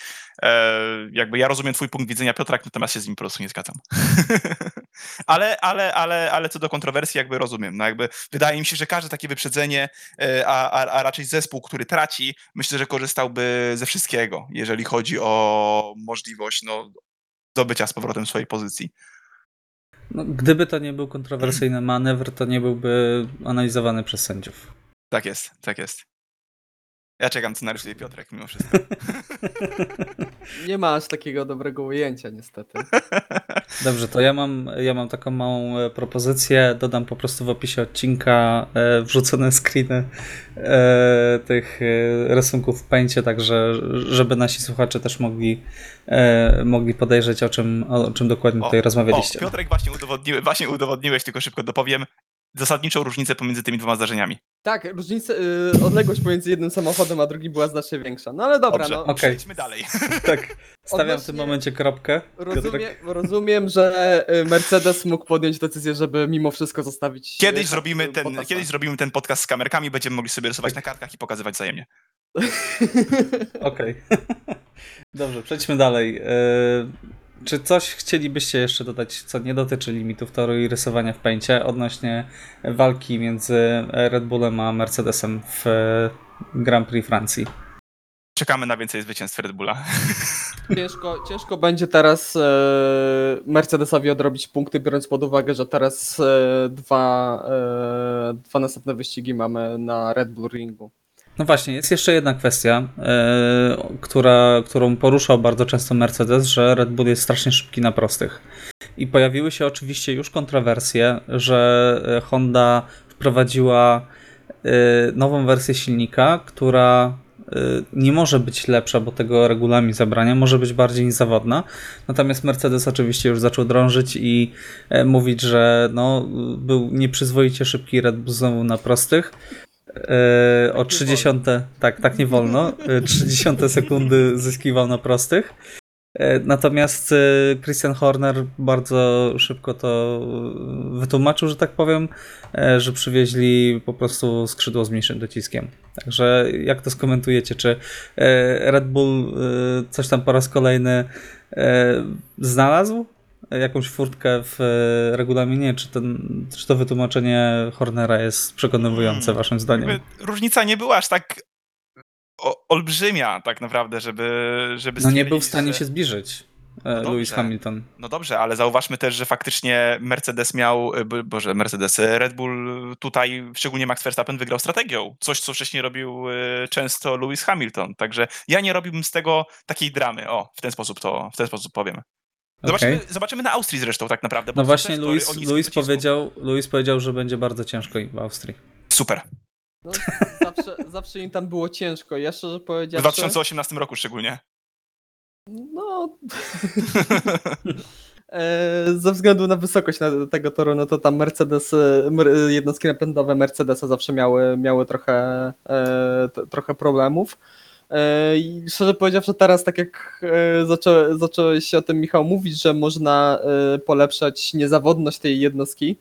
e, jakby ja rozumiem twój punkt widzenia, Piotrek, natomiast się z nim po prostu nie zgadzam. [laughs] ale, ale, ale, ale co do kontrowersji, jakby rozumiem. No jakby wydaje mi się, że każde takie wyprzedzenie, e, a, a, a raczej zespół, który traci, myślę, że korzystałby ze wszystkiego, jeżeli chodzi o możliwość no, zdobycia z powrotem swojej pozycji. No, gdyby to nie był kontrowersyjny manewr, to nie byłby analizowany przez sędziów. Tak jest, tak jest. Ja czekam, co narysuje Piotrek mimo wszystko. [laughs] Nie ma aż takiego dobrego ujęcia, niestety. Dobrze, to ja mam, ja mam taką małą e, propozycję. Dodam po prostu w opisie odcinka e, wrzucone screeny e, tych e, rysunków w pęcie, także żeby nasi słuchacze też mogli, e, mogli podejrzeć, o czym, o czym dokładnie tutaj rozmawialiście. O, Piotrek, właśnie, udowodniłeś, właśnie udowodniłeś, tylko szybko dopowiem, zasadniczą różnicę pomiędzy tymi dwoma zdarzeniami. Tak, różnica, yy, odległość pomiędzy jednym samochodem a drugim była znacznie większa. No ale dobra, Dobrze, no. Okej. przejdźmy dalej. [laughs] Tak, stawiam w tym Odnośnie- momencie kropkę. Rozumiem, Piotrek. rozumiem, że y, Mercedes mógł podjąć decyzję, żeby mimo wszystko zostawić. Kiedyś y, zrobimy, ten, kiedyś zrobimy ten podcast z kamerkami, będziemy mogli sobie rysować na kartkach i pokazywać wzajemnie. [laughs] Okej. [laughs] Dobrze, przejdźmy dalej. E, Czy coś chcielibyście jeszcze dodać, co nie dotyczy limitów toru i rysowania w pęcie odnośnie walki między Red Bullem a Mercedesem w e, Grand Prix Francji? Czekamy na więcej zwycięstw Red Bulla. [laughs] Ciężko, ciężko będzie teraz e, Mercedesowi odrobić punkty, biorąc pod uwagę, że teraz e, dwa, e, dwa następne wyścigi mamy na Red Bull Ringu. No właśnie, jest jeszcze jedna kwestia, e, która, którą poruszał bardzo często Mercedes, że Red Bull jest strasznie szybki na prostych. I pojawiły się oczywiście już kontrowersje, że e, Honda wprowadziła e, nową wersję silnika, która nie może być lepsza, bo tego regulamin zabrania, może być bardziej niezawodna. Natomiast Mercedes oczywiście już zaczął drążyć i mówić, że no, był nieprzyzwoicie szybki Red Bull znowu na prostych. E, o nie 30, tak, tak nie wolno. E, 30 [laughs] sekundy zyskiwał na prostych. E, Natomiast e, Christian Horner bardzo szybko to e, wytłumaczył, że tak powiem, e, że przywieźli po prostu skrzydło z mniejszym dociskiem. Także jak to skomentujecie? Czy e, Red Bull e, coś tam po raz kolejny e, znalazł? Jakąś furtkę w e, regulaminie? Czy, ten, czy to wytłumaczenie Hornera jest przekonywujące, Hmm. waszym zdaniem? Jakby różnica nie była aż tak o, olbrzymia tak naprawdę, żeby, żeby No nie był w stanie że- się zbliżyć. No e, dobrze. Lewis Hamilton. No dobrze, ale zauważmy też, że faktycznie Mercedes miał, bo- boże, Mercedes, Red Bull tutaj, szczególnie Max Verstappen, wygrał strategią. Coś, co wcześniej robił często Lewis Hamilton. Także ja nie robiłbym z tego takiej dramy. O, w ten sposób to, w ten sposób powiem. Zobaczymy, Okej. zobaczymy na Austrii zresztą tak naprawdę. No właśnie, Luis, Luis, powiedział, Luis powiedział, że będzie bardzo ciężko im w Austrii. Super. No, zawsze, zawsze im tam było ciężko. Ja szczerze W powiedziawszy... 2018 roku szczególnie. No. E, Ze względu na wysokość tego toru, no to tam Mercedes, mer- jednostki napędowe Mercedesa zawsze miały, miały trochę, e, trochę problemów. E, I szczerze powiedziawszy, teraz tak jak e, zacząłeś się o tym, Michał, mówić, że można e, polepszać niezawodność tej jednostki,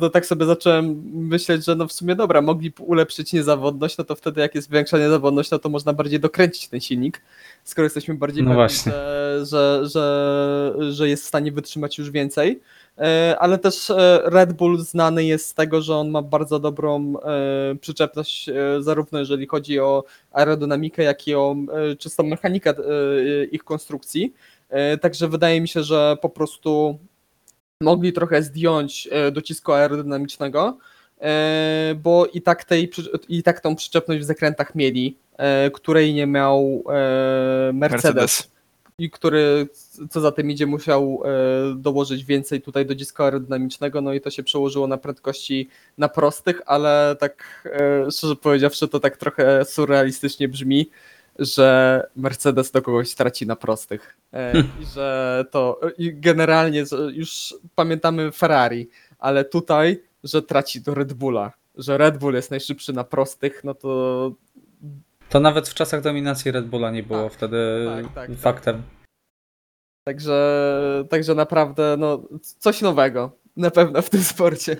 to tak sobie zacząłem myśleć, że no w sumie dobra, mogli ulepszyć niezawodność, no to wtedy jak jest większa niezawodność, no to można bardziej dokręcić ten silnik, skoro jesteśmy bardziej No pewni, że, że, że, że jest w stanie wytrzymać już więcej. E, Ale też e, Red Bull znany jest z tego, że on ma bardzo dobrą e, przyczepność, zarówno jeżeli chodzi o aerodynamikę, jak i o czystą mechanikę ich konstrukcji. Także wydaje mi się, że po prostu mogli trochę zdjąć docisku aerodynamicznego, bo i tak, tej, i tak tą przyczepność w zakrętach mieli, której nie miał Mercedes, Mercedes. I który co za tym idzie musiał e, dołożyć więcej tutaj docisku aerodynamicznego, no i to się przełożyło na prędkości na prostych, ale tak e, szczerze powiedziawszy to tak trochę surrealistycznie brzmi, że Mercedes do kogoś traci na prostych. E, Hm. I że to i generalnie już pamiętamy Ferrari, ale tutaj, że traci do Red Bulla. Że Red Bull jest najszybszy na prostych, no to To nawet w czasach dominacji Red Bulla nie było Tak, wtedy tak, tak, tak. faktem. także, także naprawdę no, coś nowego na pewno w tym sporcie.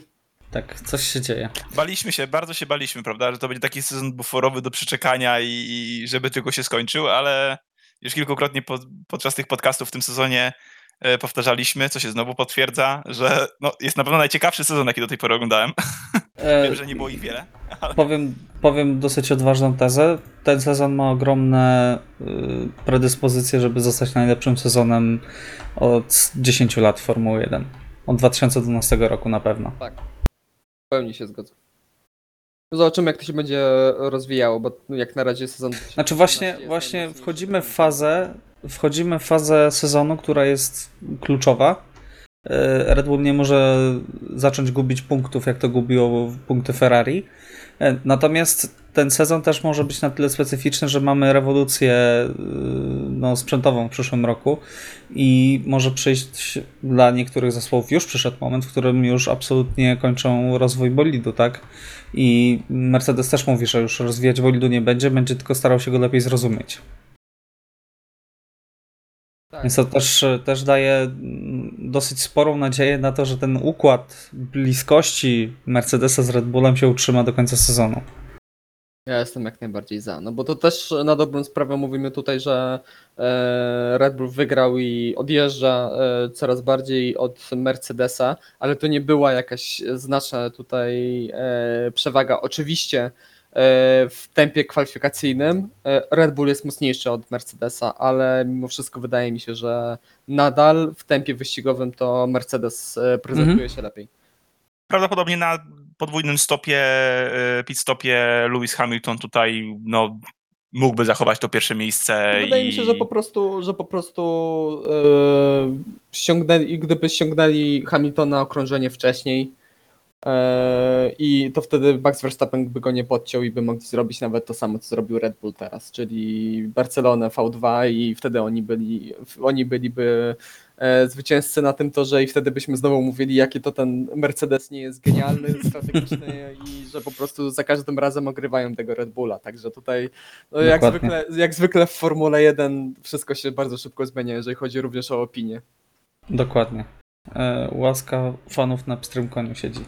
Tak, coś się dzieje. Baliśmy się, bardzo się baliśmy, prawda, że to będzie taki sezon buforowy do przeczekania i, i żeby tylko się skończył, ale już kilkukrotnie pod, podczas tych podcastów w tym sezonie e, powtarzaliśmy, co się znowu potwierdza, że no, jest na pewno najciekawszy sezon, jaki do tej pory oglądałem. [laughs] E, Wiem, że nie było ich wiele. [laughs] powiem, powiem dosyć odważną tezę. Ten sezon ma ogromne y, predyspozycje, żeby zostać najlepszym sezonem od 10 lat Formuły 1. Od 2012 roku na pewno. Tak. W pełni się zgodzę. Zobaczymy, jak to się będzie rozwijało, bo jak na razie sezon. Znaczy właśnie, 2015 jest właśnie wchodzimy w fazę, wchodzimy w fazę sezonu, która jest kluczowa. E, Red Bull nie może zacząć gubić punktów, jak to gubiło punkty Ferrari. E, Natomiast ten sezon też może być na tyle specyficzny, że mamy rewolucję e, no, sprzętową w przyszłym roku i może przyjść dla niektórych zespołów już przyszedł moment, w którym już absolutnie kończą rozwój bolidu, tak? I Mercedes też mówi, że już rozwijać bolidu nie będzie, będzie tylko starał się go lepiej zrozumieć. Tak. Więc to też, też daje dosyć sporą nadzieję na to, że ten układ bliskości Mercedesa z Red Bullem się utrzyma do końca sezonu. Ja jestem jak najbardziej za. No bo to też na dobrą sprawę mówimy tutaj, że e, Red Bull wygrał i odjeżdża e, coraz bardziej od Mercedesa, ale to nie była jakaś znaczna tutaj e, przewaga. Oczywiście w tempie kwalifikacyjnym e, Red Bull jest mocniejszy od Mercedesa, ale mimo wszystko wydaje mi się, że nadal w tempie wyścigowym to Mercedes e, prezentuje się lepiej. Prawdopodobnie na podwójnym stopie, e, pit stopie Lewis Hamilton tutaj no, mógłby zachować to pierwsze miejsce. Wydaje i... mi się, że po prostu, że po prostu yy, ściągnęli, gdyby ściągnęli Hamiltona okrążenie wcześniej yy, i to wtedy Max Verstappen by go nie podciął i by mogli zrobić nawet to samo, co zrobił Red Bull teraz, czyli Barcelonę V2 i wtedy oni byli, oni byliby e, zwycięzcy na tym torze i wtedy byśmy znowu mówili, jaki to ten Mercedes nie jest genialny, [laughs] strategiczny i że po prostu za każdym razem ogrywają tego Red Bulla. Także tutaj, no jak, zwykle, jak zwykle w Formule 1 wszystko się bardzo szybko zmienia, jeżeli chodzi również o opinię. Dokładnie. E, łaska fanów na pstrym koniu siedzi.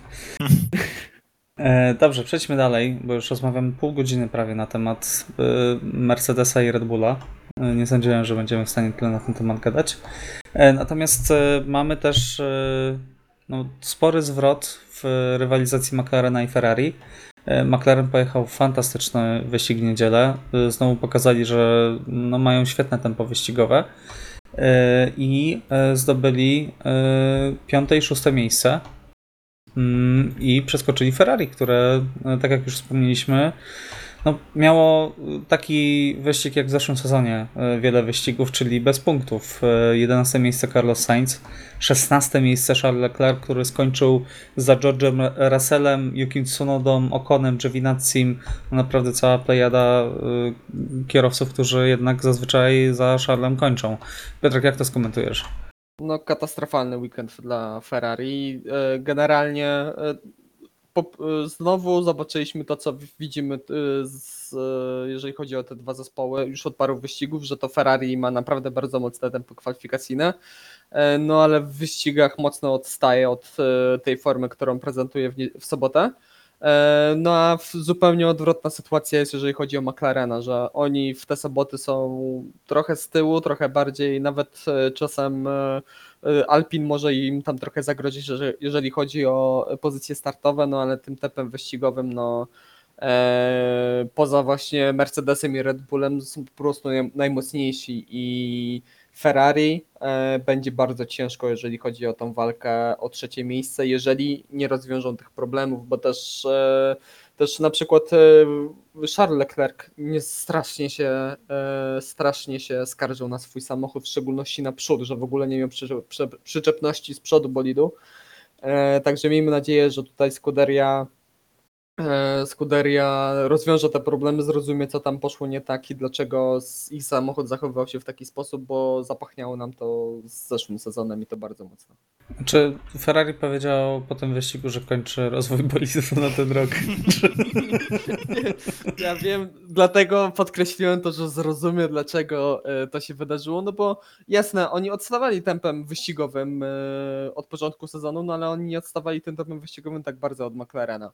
E, dobrze, przejdźmy dalej, bo już rozmawiamy pół godziny prawie na temat e, Mercedesa i Red Bulla. E, nie sądziłem, że będziemy w stanie tyle na ten temat gadać. E, natomiast e, mamy też e, no, spory zwrot w rywalizacji McLarena i Ferrari. E, McLaren pojechał fantastyczny wyścig w niedzielę. E, Znowu pokazali, że no, mają świetne tempo wyścigowe. E, i e, zdobyli e, piąte i szóste miejsce. Mm, I przeskoczyli Ferrari, które, tak jak już wspomnieliśmy, no, miało taki wyścig jak w zeszłym sezonie, e, wiele wyścigów, czyli bez punktów. E, 11 miejsce Carlos Sainz, 16 miejsce Charles Leclerc, który skończył za George'em Russellem, Yukim Tsunodą, Okonem, Giovinazzi, naprawdę cała plejada kierowców, którzy jednak zazwyczaj za Charlesem kończą. Piotrek, jak to skomentujesz? No, katastrofalny weekend dla Ferrari. Generalnie znowu zobaczyliśmy to, co widzimy, e, z, e, jeżeli chodzi o te dwa zespoły, już od paru wyścigów, że to Ferrari ma naprawdę bardzo mocne tempo kwalifikacyjne, e, no ale w wyścigach mocno odstaje od e, tej formy, którą prezentuje w, w sobotę. E, No a zupełnie odwrotna sytuacja jest, jeżeli chodzi o McLarena, że oni w te soboty są trochę z tyłu, trochę bardziej, nawet e, czasem e, Alpin może im tam trochę zagrozić, że- jeżeli chodzi o pozycje startowe, no ale tym tempem wyścigowym, no poza właśnie Mercedesem i Red Bullem są po prostu naj- najmocniejsi i Ferrari e, będzie bardzo ciężko, jeżeli chodzi o tą walkę o trzecie miejsce, jeżeli nie rozwiążą tych problemów, bo też, e, też na przykład e, Charles Leclerc nie strasznie się, strasznie się skarżył na swój samochód, w szczególności na przód, że w ogóle nie miał przy, przy, przyczepności z przodu bolidu. Także miejmy nadzieję, że tutaj Scuderia e, Scuderia rozwiąże te problemy, zrozumie co tam poszło nie tak i dlaczego ich samochód zachowywał się w taki sposób, bo zapachniało nam to z zeszłym sezonem i to bardzo mocno. Czy Ferrari powiedział po tym wyścigu, że kończy rozwój bolidów na ten rok? [laughs] Ja wiem, dlatego podkreśliłem to, że zrozumie, dlaczego e, to się wydarzyło, no bo jasne, oni odstawali tempem wyścigowym e, od początku sezonu, no ale oni nie odstawali tym tempem wyścigowym tak bardzo od McLarena.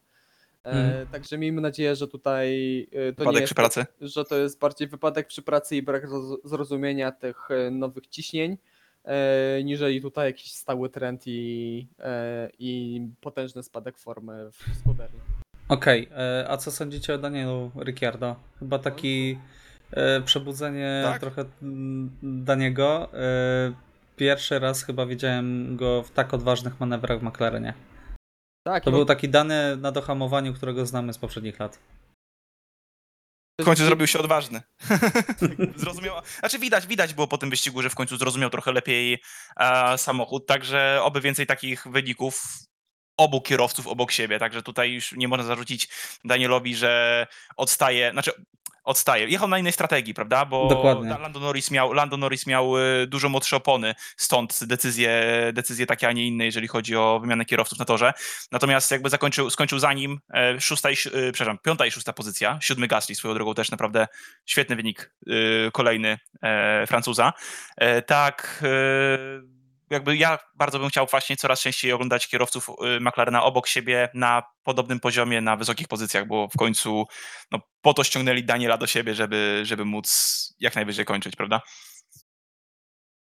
E, Mhm. Także miejmy nadzieję, że tutaj e, to nie Wypadek jest przy pracy. że to jest bardziej wypadek przy pracy i brak roz- zrozumienia tych e, nowych ciśnień, e, niżeli tutaj jakiś stały trend i, e, i potężny spadek formy w Scuderii. Okej, e, a co sądzicie o Danielu Ricciardo? Chyba taki e, przebudzenie Tak. trochę mm, Daniego. E, pierwszy raz chyba widziałem go w tak odważnych manewrach w McLarenie. Tak, To no, był taki dany na dohamowaniu, którego znamy z poprzednich lat. W końcu zrobił się odważny. [laughs] zrozumiał. Znaczy widać, widać było po tym wyścigu, że w końcu zrozumiał trochę lepiej e, samochód, także oby więcej takich wyników obu kierowców obok siebie, także tutaj już nie można zarzucić Danielowi, że odstaje, znaczy odstaje. Jechał na innej strategii, prawda? Bo Dokładnie. Lando Norris miał, Lando Norris miał y, dużo młodsze opony, stąd decyzje, decyzje takie, a nie inne, jeżeli chodzi o wymianę kierowców na torze. Natomiast jakby zakończył, skończył za nim e, szósta i, e, przepraszam, piąta i szósta pozycja, siódmy Gasly swoją drogą też naprawdę świetny wynik y, kolejny e, Francuza. Tak, jakby ja bardzo bym chciał właśnie coraz częściej oglądać kierowców y, McLarena obok siebie na podobnym poziomie, na wysokich pozycjach, bo w końcu no, po to ściągnęli Daniela do siebie, żeby, żeby móc jak najwyżej kończyć, prawda?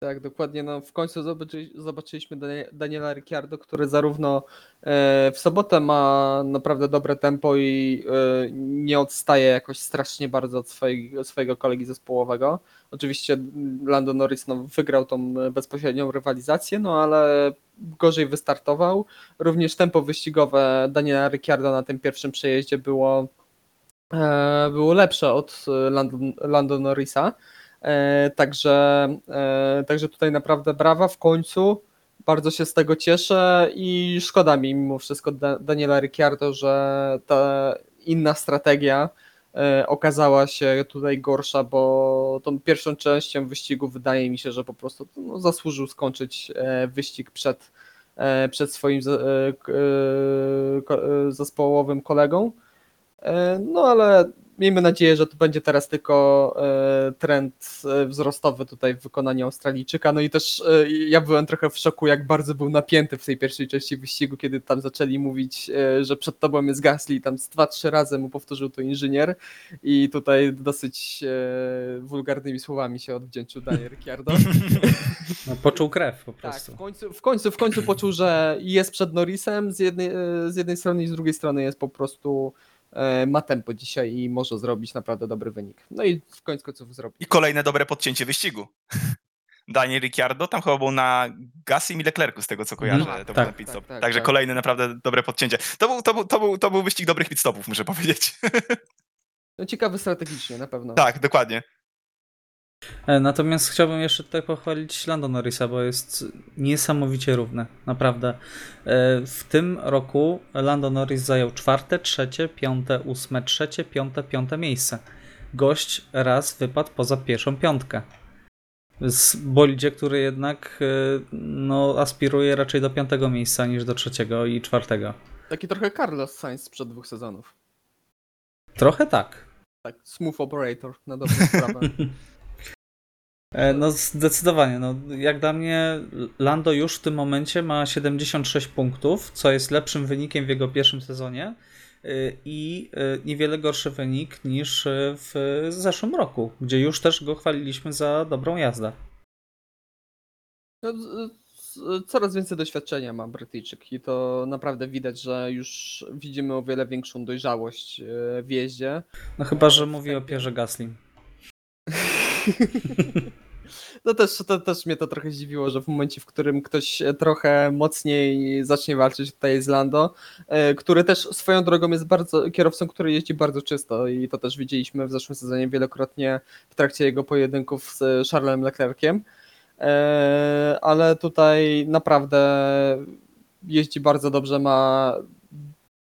Tak, dokładnie. No, w końcu zobaczy, zobaczyliśmy Danie- Daniela Ricciardo, który zarówno e, w sobotę ma naprawdę dobre tempo i e, nie odstaje jakoś strasznie bardzo od swojego, swojego kolegi zespołowego. Oczywiście Lando Norris no, wygrał tą bezpośrednią rywalizację, no ale gorzej wystartował. Również tempo wyścigowe Daniela Ricciardo na tym pierwszym przejeździe było, e, było lepsze od Lando, Lando Norrisa. E, Także, e, także tutaj naprawdę brawa w końcu. Bardzo się z tego cieszę i szkoda mi mimo wszystko Da- Daniela Ricciardo, że ta inna strategia e, okazała się tutaj gorsza, bo tą pierwszą częścią wyścigu wydaje mi się, że po prostu no, zasłużył skończyć wyścig przed, przed swoim zespołowym kolegą. No ale miejmy nadzieję, że to będzie teraz tylko e, trend e, wzrostowy tutaj w wykonaniu Australijczyka. No i też e, ja byłem trochę w szoku, jak bardzo był napięty w tej pierwszej części wyścigu, kiedy tam zaczęli mówić, że przed tobą jest Gasly, tam z dwa, trzy razy mu powtórzył to inżynier i tutaj dosyć wulgarnymi słowami się odwdzięczył Daniel Ricciardo. No, poczuł krew po Tak, prostu. w końcu, w końcu, w końcu poczuł, że jest przed Norrisem z jednej, z jednej strony i z drugiej strony jest po prostu ma tempo dzisiaj i może zrobić naprawdę dobry wynik. No i w końcu końców zrobił. I kolejne dobre podcięcie wyścigu. [laughs] Daniel Ricciardo tam chyba był na Gassim i Leclercu, z tego co kojarzę. Mhm. to Tak. pit stop. Tak, tak, Także tak. kolejne naprawdę dobre podcięcie. To był, to, był, to, był, to był wyścig dobrych pit stopów, muszę powiedzieć. [laughs] No, ciekawy strategicznie na pewno. tak, dokładnie. E, Natomiast chciałbym jeszcze tutaj pochwalić Lando Norrisa, bo jest niesamowicie równy, naprawdę. E, W tym roku Lando Norris zajął czwarte, trzecie, piąte, ósme, trzecie, piąte, piąte miejsce. Gość raz wypadł poza pierwszą piątkę. Z bolidzie, który jednak e, no, aspiruje raczej do piątego miejsca niż do trzeciego i czwartego. Taki trochę Carlos Sainz sprzed dwóch sezonów. Trochę tak. Tak, smooth operator na dobrą sprawę. [laughs] E, No zdecydowanie, no jak dla mnie Lando już w tym momencie ma 76 punktów, co jest lepszym wynikiem w jego pierwszym sezonie y, i y, niewiele gorszy wynik niż w zeszłym roku, gdzie już też go chwaliliśmy za dobrą jazdę. No, coraz więcej doświadczenia ma Brytyjczyk i to naprawdę widać, że już widzimy o wiele większą dojrzałość e, w jeździe. No chyba, że mówi o Pierze Gasly. [laughs] No też, to też mnie to trochę zdziwiło, że w momencie, w którym ktoś trochę mocniej zacznie walczyć tutaj z Lando, e, który też swoją drogą jest bardzo kierowcą, który jeździ bardzo czysto i to też widzieliśmy w zeszłym sezonie wielokrotnie w trakcie jego pojedynków z Charlesem Leclerciem. E, Ale tutaj naprawdę jeździ bardzo dobrze, ma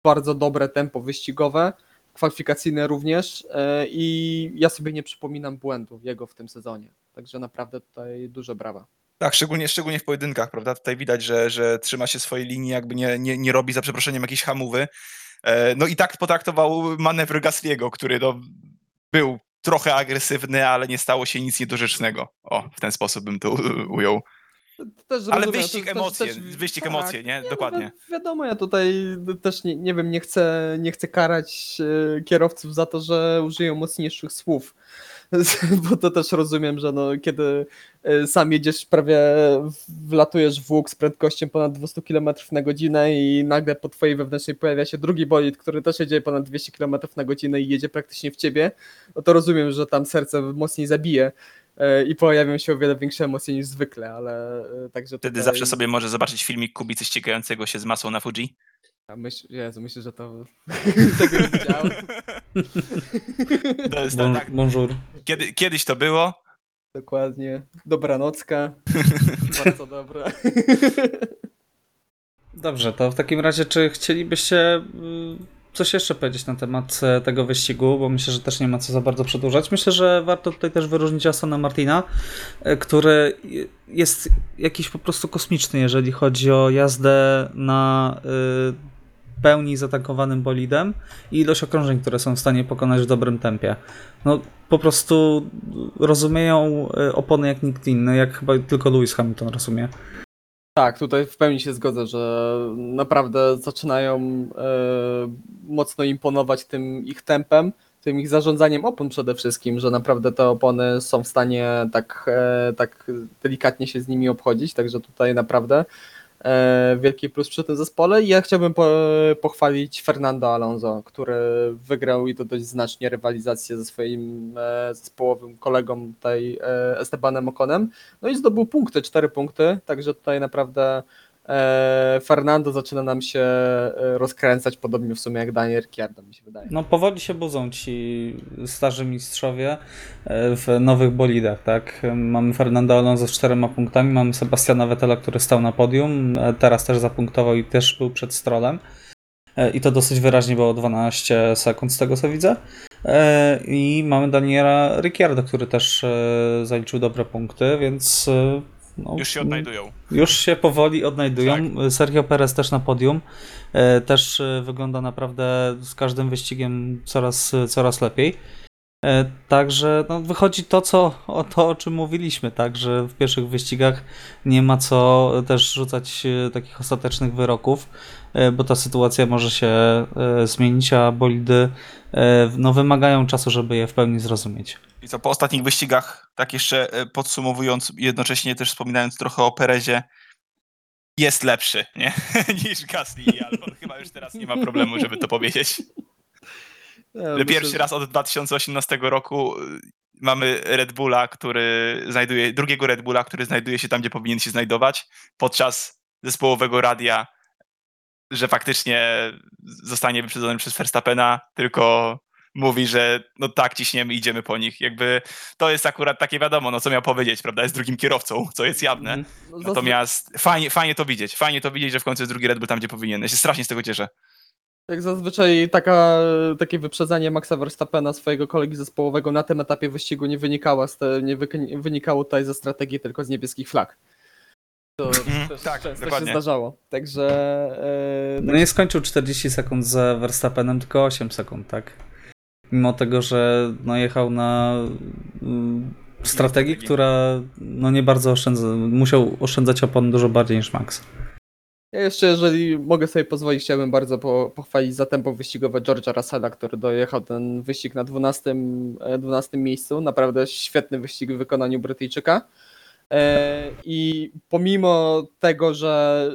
bardzo dobre tempo wyścigowe, kwalifikacyjne również e, i ja sobie nie przypominam błędów jego w tym sezonie. Także naprawdę tutaj duże brawa. Tak, szczególnie, szczególnie w pojedynkach, prawda? Tutaj widać, że, że trzyma się swojej linii, jakby nie, nie, nie robi za przeproszeniem jakiejś hamowy. E, No i tak potraktował manewr Gasliego, który no, był trochę agresywny, ale nie stało się nic niedorzecznego. O, w ten sposób bym to ujął. Też Ale wyścig to- emocje, też- wyścig tak, emocje, nie? no Dokładnie. wi- wiadomo, ja tutaj też nie, nie wiem, nie chcę, nie chcę karać e, kierowców za to, że użyją mocniejszych słów. [laughs] Bo to też rozumiem, że no, kiedy e, sam jedziesz prawie, wlatujesz w łuk z prędkością ponad 200 km na godzinę i nagle po twojej wewnętrznej pojawia się drugi bolid, który też jedzie ponad 200 km na godzinę i jedzie praktycznie w ciebie, no to rozumiem, że tam serce mocniej zabije i pojawią się o wiele większe emocje niż zwykle, ale e, także Wtedy tutaj... zawsze sobie może zobaczyć filmik Kubicy ścigającego się z masą na Fuji. Ja myśl, Jezu, myślę, że to [laughs] tego nie widziałem. To jest Bon, tak, bonjour. kiedy, kiedyś to było, Dokładnie. Dobranocka. [laughs] Bardzo dobra. Dobrze, to w takim razie, czy chcielibyście y, coś jeszcze powiedzieć na temat e, tego wyścigu, bo myślę, że też nie ma co za bardzo przedłużać. Myślę, że warto tutaj też wyróżnić Astona Martina, e, który jest jakiś po prostu kosmiczny, jeżeli chodzi o jazdę na y, pełni zatankowanym bolidem i ilość okrążeń, które są w stanie pokonać w dobrym tempie. No, po prostu rozumieją opony jak nikt inny, jak chyba tylko Lewis Hamilton rozumie. Tak, tutaj w pełni się zgodzę, że naprawdę zaczynają e, mocno imponować tym ich tempem, tym ich zarządzaniem opon przede wszystkim, że naprawdę te opony są w stanie tak, e, tak delikatnie się z nimi obchodzić, także tutaj naprawdę wielki plus przy tym zespole. I ja chciałbym po, pochwalić Fernando Alonso, który wygrał i to dość znacznie rywalizację ze swoim e, zespołowym kolegą tutaj e, Estebanem Okonem. No i zdobył punkty, cztery punkty, także tutaj naprawdę e, Fernando zaczyna nam się e, rozkręcać, podobnie w sumie jak Daniel Ricciardo, mi się wydaje. No powoli się budzą ci starzy mistrzowie e, w nowych bolidach, tak? Mamy Fernando Alonso z czterema punktami, mamy Sebastiana Vettela, który stał na podium, e, teraz też zapunktował i też był przed Strollem. E, I to dosyć wyraźnie było 12 sekund z tego co widzę. E, I mamy Daniela Ricciardo, który też e, zaliczył dobre punkty, więc e, no, już się odnajdują. już się powoli odnajdują. Sergio Perez też na podium. E, Też e, wygląda naprawdę z każdym wyścigiem coraz, coraz lepiej. E, Także no, wychodzi to, co, o to, o czym mówiliśmy, tak, że w pierwszych wyścigach nie ma co też rzucać e, takich ostatecznych wyroków, e, bo ta sytuacja może się zmienić, a bolidy no, wymagają czasu, żeby je w pełni zrozumieć. I co po ostatnich wyścigach, tak jeszcze podsumowując, jednocześnie też wspominając trochę o Perezie, jest lepszy, nie? [laughs] Niż Gasly. Chyba już teraz nie ma problemu, żeby to powiedzieć. Ja myślę, Pierwszy że- raz od 2018 roku y, mamy Red Bulla, który znajduje, drugiego Red Bulla, który znajduje się tam, gdzie powinien się znajdować, podczas zespołowego radia, że faktycznie zostanie wyprzedzony przez Verstappena, tylko mówi, że no tak, ciśniemy, idziemy po nich. Jakby to jest akurat takie wiadomo, no co miał powiedzieć, prawda, jest drugim kierowcą, co jest jawne. Mhm. no, Natomiast fajnie, fajnie to widzieć, fajnie to widzieć, że w końcu jest drugi Red Bull tam, gdzie powinien. Ja się strasznie z tego cieszę. Jak zazwyczaj taka, takie wyprzedzanie Maxa Verstappena, swojego kolegi zespołowego na tym etapie wyścigu nie wynikało, z te, nie wynikało tutaj ze strategii, tylko z niebieskich flag. To Mhm, też tak, często dokładnie. się zdarzało. Także e, No nie skończył 40 sekund za Verstappenem, tylko 8 sekund, tak? Mimo tego, że no jechał na mm, strategii, strategii. która no nie bardzo oszczędza, musiał oszczędzać opon dużo bardziej niż Max. Ja jeszcze, jeżeli mogę sobie pozwolić, chciałbym bardzo po, pochwalić za tempo wyścigowe George'a Russella, który dojechał ten wyścig na 12, e, 12 miejscu. Naprawdę świetny wyścig w wykonaniu Brytyjczyka. E, I pomimo tego, że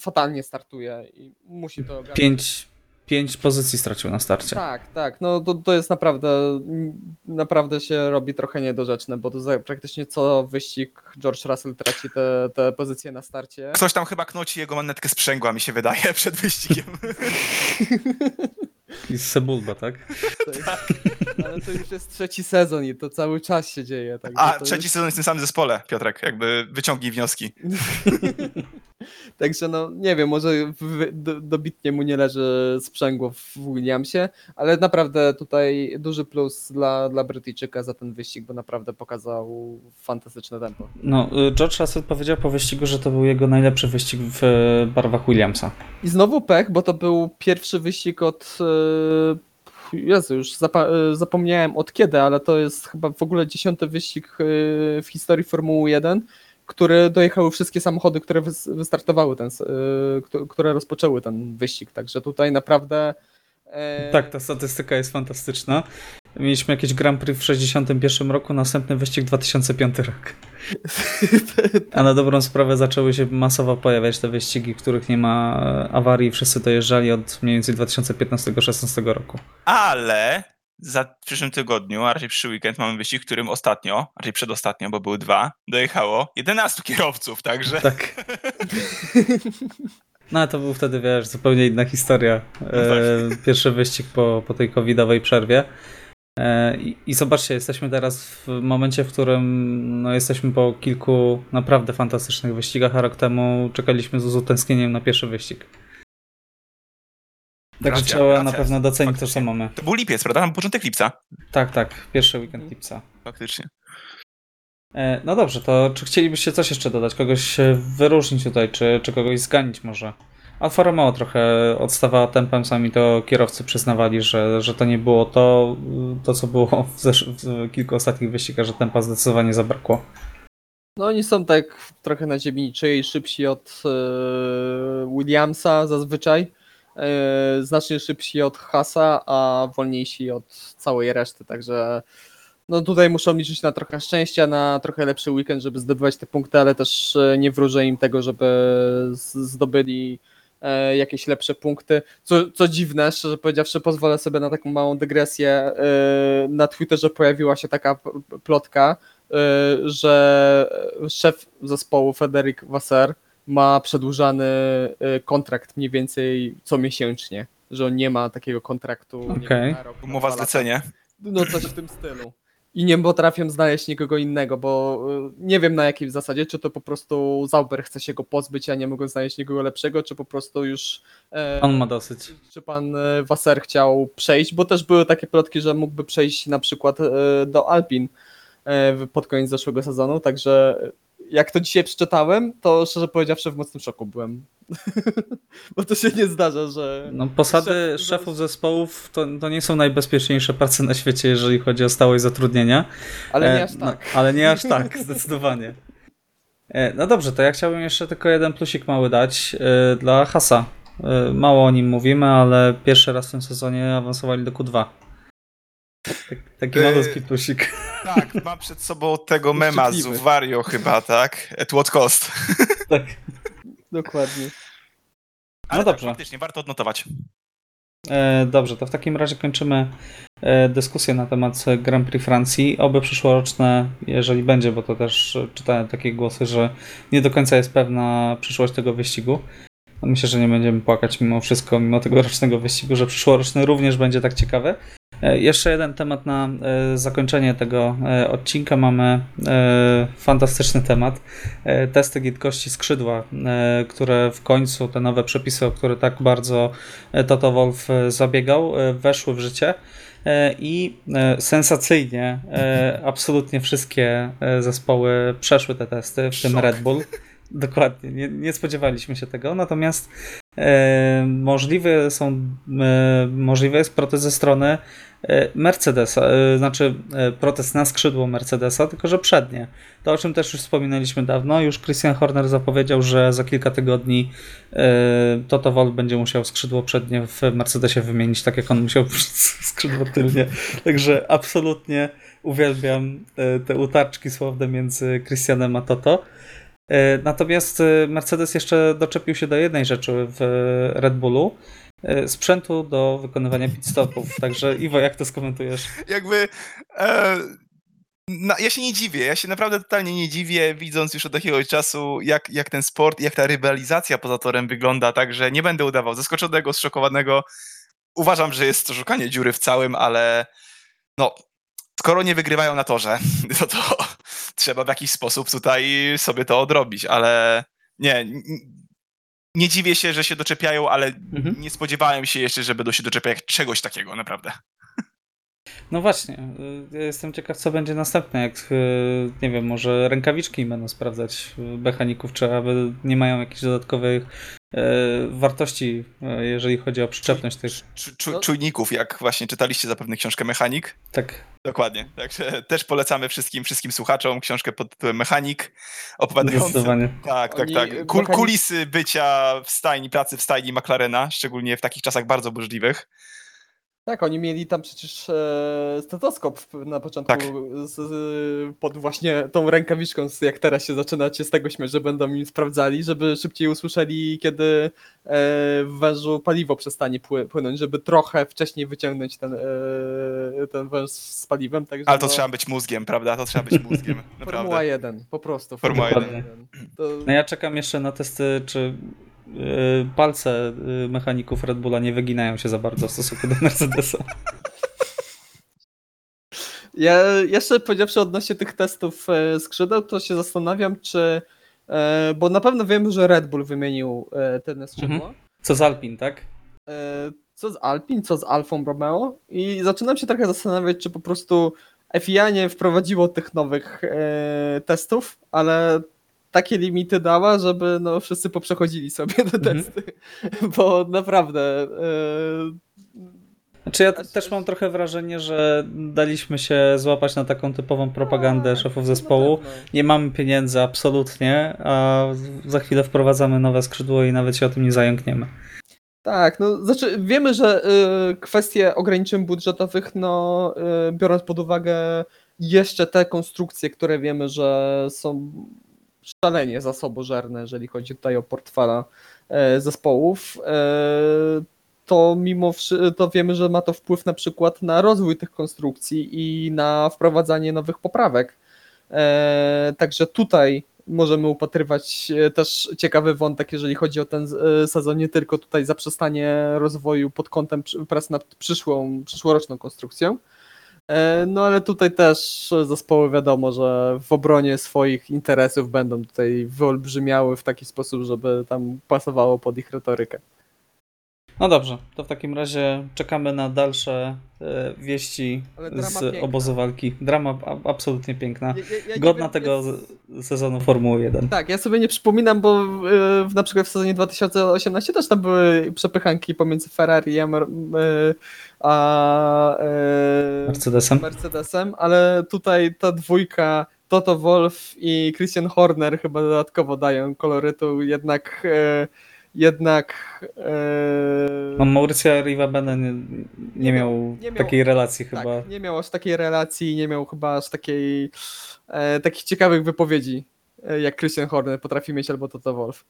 fatalnie startuje i musi to ogarnąć. Pięć, pięć pozycji stracił na starcie. Tak, tak. No to, to jest naprawdę, naprawdę się robi trochę niedorzeczne, bo to za, praktycznie co wyścig George Russell traci te, te pozycje na starcie. Ktoś tam chyba knoci jego manetkę sprzęgła, mi się wydaje, [laughs] przed wyścigiem. [laughs] I z Sebulba, tak? Jest, ale to już jest trzeci sezon i to cały czas się dzieje. A to trzeci już- sezon jest w tym samym zespole, Piotrek, jakby wyciągnij wnioski. [laughs] Także no, nie wiem, może w- do, dobitnie mu nie leży sprzęgło w Williamsie, ale naprawdę tutaj duży plus dla, dla Brytyjczyka za ten wyścig, bo naprawdę pokazał fantastyczne tempo. No, y, George Russell powiedział po wyścigu, że to był jego najlepszy wyścig w e, barwach Williamsa. I znowu pech, bo to był pierwszy wyścig od. e, Jezu, już zapa- zapomniałem od kiedy, ale to jest chyba w ogóle dziesiąty wyścig w historii Formuły 1, który dojechały wszystkie samochody, które wys- wystartowały ten, któ- które rozpoczęły ten wyścig. Także tutaj naprawdę. e, Tak, ta statystyka jest fantastyczna. Mieliśmy jakieś Grand Prix w 61 roku, następny wyścig 2005 rok. [laughs] A na dobrą sprawę zaczęły się masowo pojawiać te wyścigi, w których nie ma e, awarii, wszyscy dojeżdżali od mniej więcej 2015-16 roku. Ale za przyszłym tygodniu, a raczej przyszły weekend mamy wyścig, którym ostatnio, raczej przedostatnio, bo były dwa, dojechało 11 kierowców, także Tak. [laughs] No ale to był wtedy, wiesz, zupełnie inna historia. E, pierwszy wyścig po, po tej covidowej przerwie. E, i, I zobaczcie, jesteśmy teraz w momencie, w którym no, jesteśmy po kilku naprawdę fantastycznych wyścigach, a rok temu czekaliśmy z utęsknieniem na pierwszy wyścig. Także Racja, trzeba na racja, pewno docenić to, faktycznie. co mamy. to był lipiec, prawda? Tam początek lipca. Tak, tak, pierwszy weekend lipca. Faktycznie. E, No dobrze, to czy chcielibyście coś jeszcze dodać? Kogoś wyróżnić tutaj, czy, czy kogoś zganić może? Alfa Romeo trochę odstawała tempem, sami to kierowcy przyznawali, że, że to nie było to, to co było w, zesz- w kilku ostatnich wyścigach, że tempa zdecydowanie zabrakło. No oni są tak trochę na ziemi szybsi od e, Williamsa zazwyczaj, znacznie szybsi od Hasa, a wolniejsi od całej reszty, także no tutaj muszą liczyć na trochę szczęścia, na trochę lepszy weekend, żeby zdobywać te punkty, ale też e, nie wróżę im tego, żeby zdobyli e, jakieś lepsze punkty. Co, co dziwne, szczerze powiedziawszy, pozwolę sobie na taką małą dygresję. e, Na Twitterze pojawiła się taka plotka, że szef zespołu Frederic Wasser ma przedłużany y, kontrakt mniej więcej co miesięcznie, że on nie ma takiego kontraktu Okej. wiem, na rok, na Umowa zlecenie. No coś w tym stylu. I nie potrafię znaleźć nikogo innego, bo y, nie wiem na jakiej zasadzie, czy to po prostu Zauber chce się go pozbyć, a nie mogą znaleźć nikogo lepszego, czy po prostu już e, On ma dosyć. czy pan e, Wasser chciał przejść, bo też były takie plotki, że mógłby przejść na przykład e, do Alpin e, w- pod koniec zeszłego sezonu, także jak to dzisiaj przeczytałem, to szczerze powiedziawszy w mocnym szoku byłem. [laughs] bo to się nie zdarza, że... No, posady Szef- szefów zespołów to, to nie są najbezpieczniejsze prace na świecie, jeżeli chodzi o stałość zatrudnienia. Ale nie E, aż no, tak. ale nie aż [laughs] tak, zdecydowanie. E, No dobrze, to ja chciałbym jeszcze tylko jeden plusik mały dać e, dla Hasa. E, Mało o nim mówimy, ale pierwszy raz w tym sezonie awansowali do Q2. Tak, taki E, malutki plusik. Tak, mam przed sobą tego mema z. Wario chyba, tak? At what cost. [laughs] Tak. Dokładnie. Ale dobrze. Tak, faktycznie, warto odnotować. E, Dobrze, to w takim razie kończymy e, dyskusję na temat Grand Prix Francji. Oby przyszłoroczne, jeżeli będzie, bo to też e, czytałem takie głosy, że nie do końca jest pewna przyszłość tego wyścigu. No Myślę, że nie będziemy płakać mimo wszystko, mimo tego rocznego wyścigu, że przyszłoroczny również będzie tak ciekawy. E, Jeszcze jeden temat na e, zakończenie tego e, odcinka. Mamy fantastyczny temat. Testy gitkości skrzydła, które w końcu, te nowe przepisy, o które tak bardzo Toto Wolf zabiegał, weszły w życie. I sensacyjnie absolutnie wszystkie zespoły przeszły te testy, w tym Szok. Red Bull. Dokładnie, nie, nie spodziewaliśmy się tego. Natomiast możliwe są, e, możliwe jest protest ze strony e, Mercedesa, e, znaczy e, protest na skrzydło Mercedesa, tylko że przednie. To o czym też już wspominaliśmy dawno. Już Christian Horner zapowiedział, że za kilka tygodni e, Toto Wolff będzie musiał skrzydło przednie w Mercedesie wymienić, tak jak on musiał [laughs] skrzydło tylnie. Także absolutnie uwielbiam e, te utarczki słowne między Christianem a Toto. E, Natomiast e, Mercedes jeszcze doczepił się do jednej rzeczy w Red Bullu. e, Sprzętu do wykonywania pit stopów. Także Iwo, jak to skomentujesz? Jakby... E, na, ja się nie dziwię, ja się naprawdę totalnie nie dziwię, widząc już od jakiegoś czasu, jak, jak ten sport, jak ta rywalizacja poza torem wygląda, także nie będę udawał zaskoczonego, zszokowanego. Uważam, że jest to szukanie dziury w całym, ale no, skoro nie wygrywają na torze, [laughs] no to [laughs] trzeba w jakiś sposób tutaj sobie to odrobić, ale nie, nie dziwię się, że się doczepiają, ale Mhm. nie spodziewałem się jeszcze, że będą się doczepiać czegoś takiego, naprawdę. [laughs] No właśnie, y, ja jestem ciekaw, co będzie następne. Jak, y, nie wiem, może rękawiczki będą sprawdzać y, mechaników, czy aby nie mają jakichś dodatkowych wartości, y, jeżeli chodzi o przyczepność tych. Czu, czu, czujników, jak właśnie czytaliście zapewne książkę Mechanik. Tak, Dokładnie. Także też polecamy wszystkim, wszystkim słuchaczom książkę pod tytułem Mechanik, opowiadającą. Tak, tak, tak. Kul, kulisy bycia w stajni, pracy w stajni McLarena, szczególnie w takich czasach bardzo burzliwych. Tak, oni mieli tam przecież e, stetoskop na początku Tak. z, z, pod właśnie tą rękawiczką, z- jak teraz się zaczynacie z tego śmiać, że będą im sprawdzali, żeby szybciej usłyszeli, kiedy e, w wężu paliwo przestanie pły, płynąć, żeby trochę wcześniej wyciągnąć ten, e, ten węż z paliwem. Także Ale to no, trzeba być mózgiem, prawda? To trzeba być mózgiem, [laughs] Formuła naprawdę. 1, po prostu. Formuła 1. To, No ja czekam jeszcze na testy, czy palce y, mechaników Red Bulla nie wyginają się za bardzo w stosunku do Mercedesa. Ja jeszcze powiedziawszy odnośnie tych testów e, skrzydeł, to się zastanawiam, czy. E, bo na pewno wiemy, że Red Bull wymienił e, ten skrzydło. Mhm. Co z Alpin, tak? Co z Alpin, co z Alfą Romeo? I zaczynam się trochę zastanawiać, czy po prostu FIA nie wprowadziło tych nowych testów, ale takie limity dała, żeby no, wszyscy poprzechodzili sobie te Mhm. testy. [laughs] Bo naprawdę. E, Znaczy ja też mam trochę wrażenie, że daliśmy się złapać na taką typową propagandę tak, szefów na zespołu. Nie mamy pieniędzy absolutnie, a za chwilę wprowadzamy nowe skrzydło i nawet się o tym nie zająkniemy. Tak, no znaczy wiemy, że y, kwestie ograniczeń budżetowych, no y, biorąc pod uwagę jeszcze te konstrukcje, które wiemy, że są szalenie zasobożerne, jeżeli chodzi tutaj o portfela e, zespołów, e, to mimo to wiemy, że ma to wpływ na przykład na rozwój tych konstrukcji i na wprowadzanie nowych poprawek. E, Także tutaj możemy upatrywać też ciekawy wątek, jeżeli chodzi o ten sezon, nie tylko tutaj zaprzestanie rozwoju pod kątem prac nad przyszłą, przyszłoroczną konstrukcją. E, No ale tutaj też zespoły wiadomo, że w obronie swoich interesów będą tutaj wyolbrzymiały w taki sposób, żeby tam pasowało pod ich retorykę. No dobrze, to w takim razie czekamy na dalsze e, wieści z piękna. obozu walki. Drama a, absolutnie piękna. Ja- ja- ja Godna wiem, tego jest- sezonu Formuły 1. Tak, ja sobie nie przypominam, bo e, w, na przykład w sezonie 2018 też tam były przepychanki pomiędzy Ferrari a, e, a e, Mercedesem. Mercedesem, ale tutaj ta dwójka Toto Wolf i Christian Horner chyba dodatkowo dają kolorytu, jednak e, jednak No, Mauricio Rivabene nie, nie, Nie miał, miał- nie miał- takiej relacji tak, chyba. nie miał aż takiej relacji, nie miał chyba aż takiej e, takich ciekawych wypowiedzi e, jak Christian Horner potrafi mieć albo Toto Wolf.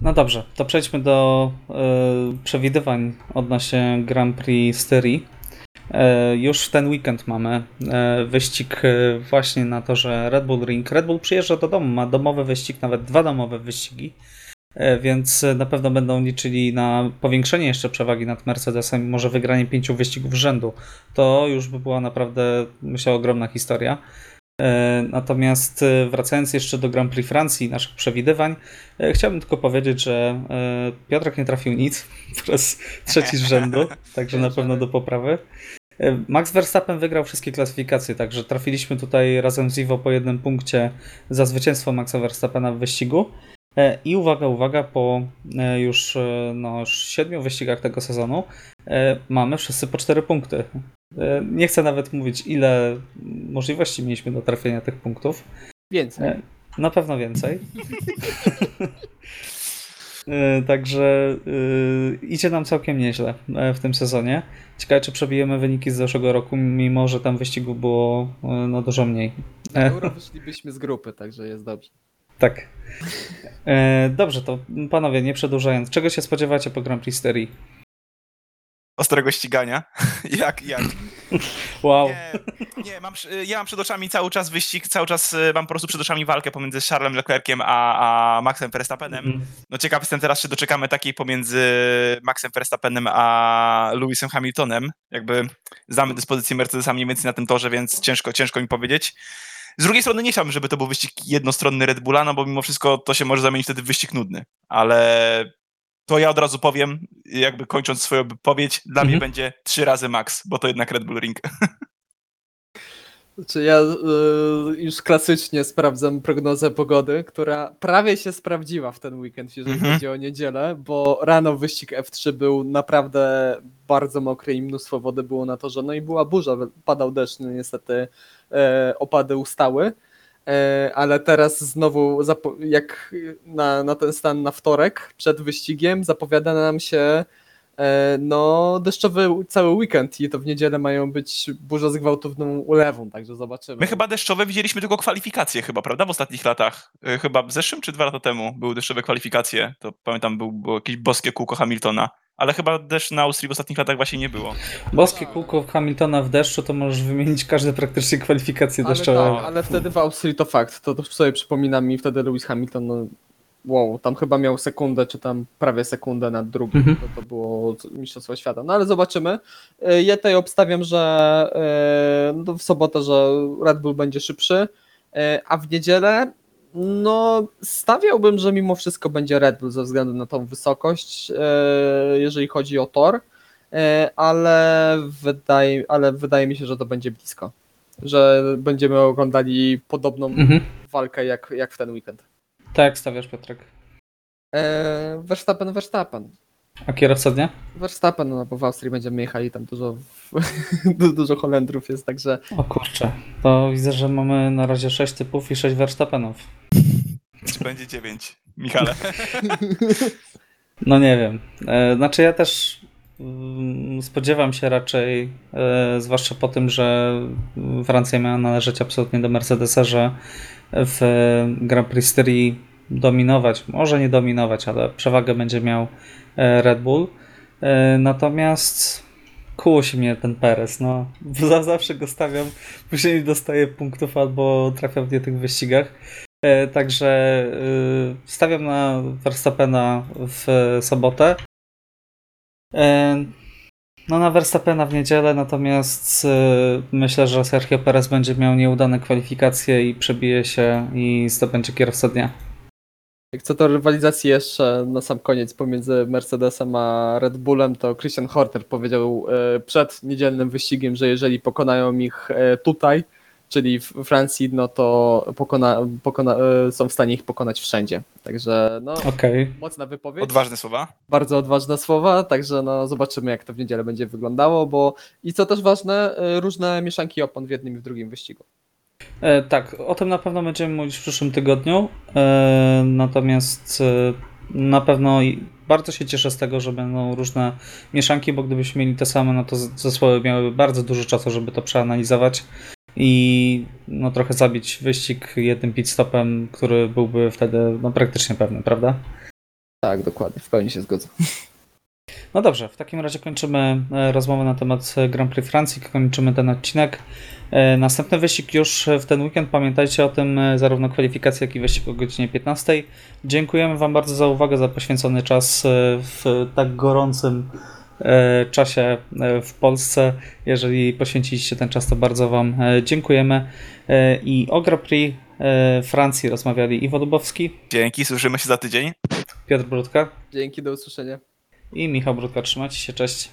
No dobrze, to przejdźmy do e, przewidywań odnośnie Grand Prix Styrii. E, już w ten weekend mamy e, wyścig właśnie na to, że Red Bull Ring. Red Bull przyjeżdża do domu, ma domowy wyścig, nawet dwa domowe wyścigi, więc na pewno będą liczyli na powiększenie jeszcze przewagi nad Mercedesem, może wygranie pięciu wyścigów rzędu. To już by była naprawdę, myślę, ogromna historia. E, Natomiast e, wracając jeszcze do Grand Prix Francji, naszych przewidywań, e, chciałbym tylko powiedzieć, że e, Piotrek nie trafił nic [laughs] po raz trzeci z rzędu, także na pewno do poprawy. E, Max Verstappen wygrał wszystkie klasyfikacje, także trafiliśmy tutaj razem z Iwo po jednym punkcie za zwycięstwo Maxa Verstappena w wyścigu. E, I uwaga, uwaga, po e, już, e, no, już siedmiu wyścigach tego sezonu mamy wszyscy po cztery punkty. Nie chcę nawet mówić, ile możliwości mieliśmy do trafienia tych punktów. Więcej. Na pewno więcej. [laughs] Także idzie nam całkiem nieźle w tym sezonie. Ciekawe, czy przebijemy wyniki z zeszłego roku, mimo że tam wyścigu było no, dużo mniej. Na euro wyszlibyśmy z grupy, także jest dobrze. Tak. E, Dobrze, to panowie, nie przedłużając, czego się spodziewacie po Grand Prix Styrii? Ostrego ścigania. [laughs] jak, jak. Wow. Nie, nie mam, ja mam przed oczami cały czas wyścig, cały czas y, mam po prostu przed oczami walkę pomiędzy Charlesem Leclerciem a, a Maxem Verstappenem. Mhm. No ciekaw jestem teraz, czy doczekamy takiej pomiędzy Maxem Verstappenem a Lewisem Hamiltonem. Jakby znamy dyspozycję Mercedesa mniej więcej na tym torze, więc ciężko, ciężko mi powiedzieć. Z drugiej strony nie chciałbym, żeby to był wyścig jednostronny Red Bulla, no bo mimo wszystko to się może zamienić wtedy w wyścig nudny. Ale to ja od razu powiem, jakby kończąc swoją wypowiedź, dla mnie Mhm. będzie trzy razy max, bo to jednak Red Bull Ring. [laughs] Czy ja y, już klasycznie sprawdzam prognozę pogody, która prawie się sprawdziła w ten weekend, jeżeli Mhm. chodzi o niedzielę, bo rano wyścig F3 był naprawdę bardzo mokry i mnóstwo wody było na torze, no i była burza, padał deszcz, no niestety e, opady ustały, e, ale teraz znowu, jak na, na ten stan na wtorek przed wyścigiem zapowiada nam się No, deszczowy cały weekend i to w niedzielę mają być burze z gwałtowną ulewą, także zobaczymy. My chyba deszczowe widzieliśmy tylko kwalifikacje chyba, prawda? W ostatnich latach. Y, Chyba w zeszłym czy dwa lata temu były deszczowe kwalifikacje. To pamiętam, był, było jakieś boskie kółko Hamiltona. Ale chyba deszcz na Austrii w ostatnich latach właśnie nie było. Boskie kółko Hamiltona w deszczu, to możesz wymienić każde praktycznie kwalifikacje ale, deszczowe. tak, ale wtedy w Austrii to fakt, to, to sobie przypomina mi wtedy Lewis Hamilton, no wow, tam chyba miał sekundę, czy tam prawie sekundę nad drugim, Mhm. to, to było Mistrzostwo Świata, no ale zobaczymy. E, Ja tutaj obstawiam, że e, no w sobotę, że Red Bull będzie szybszy, e, a w niedzielę no stawiałbym, że mimo wszystko będzie Red Bull ze względu na tą wysokość, jeżeli chodzi o tor, ale wydaje, ale wydaje mi się, że to będzie blisko. Że będziemy oglądali podobną Mhm. walkę jak, jak w ten weekend. Tak jak stawiasz, Piotrek. E, Verstappen, Verstappen. A kierowca dnia? Verstappen, no bo w Austrii będziemy jechali, tam dużo, [laughs] du- dużo Holendrów jest, także O kurczę, to widzę, że mamy na razie 6 typów i 6 Verstappenów. Czy będzie dziewięć? Michale. [laughs] No nie wiem. E, Znaczy ja też mm, spodziewam się raczej, e, zwłaszcza po tym, że Francja miała należeć absolutnie do Mercedesa, że w Grand Prix Styrii dominować, może nie dominować, ale przewagę będzie miał e, Red Bull. E, Natomiast kusi mnie ten Perez, no. [laughs] Za- Zawsze go stawiam, później dostaję punktów albo trafiam w nie tych wyścigach. E, Także stawiam na Verstappena w sobotę. No na Verstappena w niedzielę, natomiast myślę, że Sergio Perez będzie miał nieudane kwalifikacje i przebije się i zdobędzie kierowcę dnia. Jak co do rywalizacji jeszcze na sam koniec pomiędzy Mercedesem a Red Bullem, to Christian Horner powiedział e, przed niedzielnym wyścigiem, że jeżeli pokonają ich e, tutaj, czyli w Francji, no to pokona, pokona, e, są w stanie ich pokonać wszędzie. Także no, Okej. mocna wypowiedź. Odważne słowa. bardzo odważne słowa, także no zobaczymy jak to w niedzielę będzie wyglądało, bo i co też ważne, różne mieszanki opon w jednym i w drugim wyścigu. E, Tak, o tym na pewno będziemy mówić w przyszłym tygodniu. E, Natomiast e, na pewno bardzo się cieszę z tego, że będą różne mieszanki, bo gdybyśmy mieli te same, no to zespoły miałyby bardzo dużo czasu, żeby to przeanalizować i no, trochę zabić wyścig jednym pit stopem, który byłby wtedy no, praktycznie pewny, prawda? Tak, dokładnie, w pełni się zgodzę. [laughs] No dobrze, w takim razie kończymy e, rozmowę na temat e, Grand Prix Francji, kończymy ten odcinek. E, Następny wyścig już w ten weekend, pamiętajcie o tym, zarówno kwalifikacje, jak i wyścig o godzinie 15. Dziękujemy Wam bardzo za uwagę, za poświęcony czas w tak gorącym czasie w Polsce. Jeżeli poświęciliście ten czas, to bardzo Wam dziękujemy. I o Grand Prix Francji rozmawiali Iwo Dubowski, Dzięki, słyszymy się za tydzień. Piotr Brudka Dzięki, do usłyszenia. I Michał Brudka. Trzymajcie się, cześć.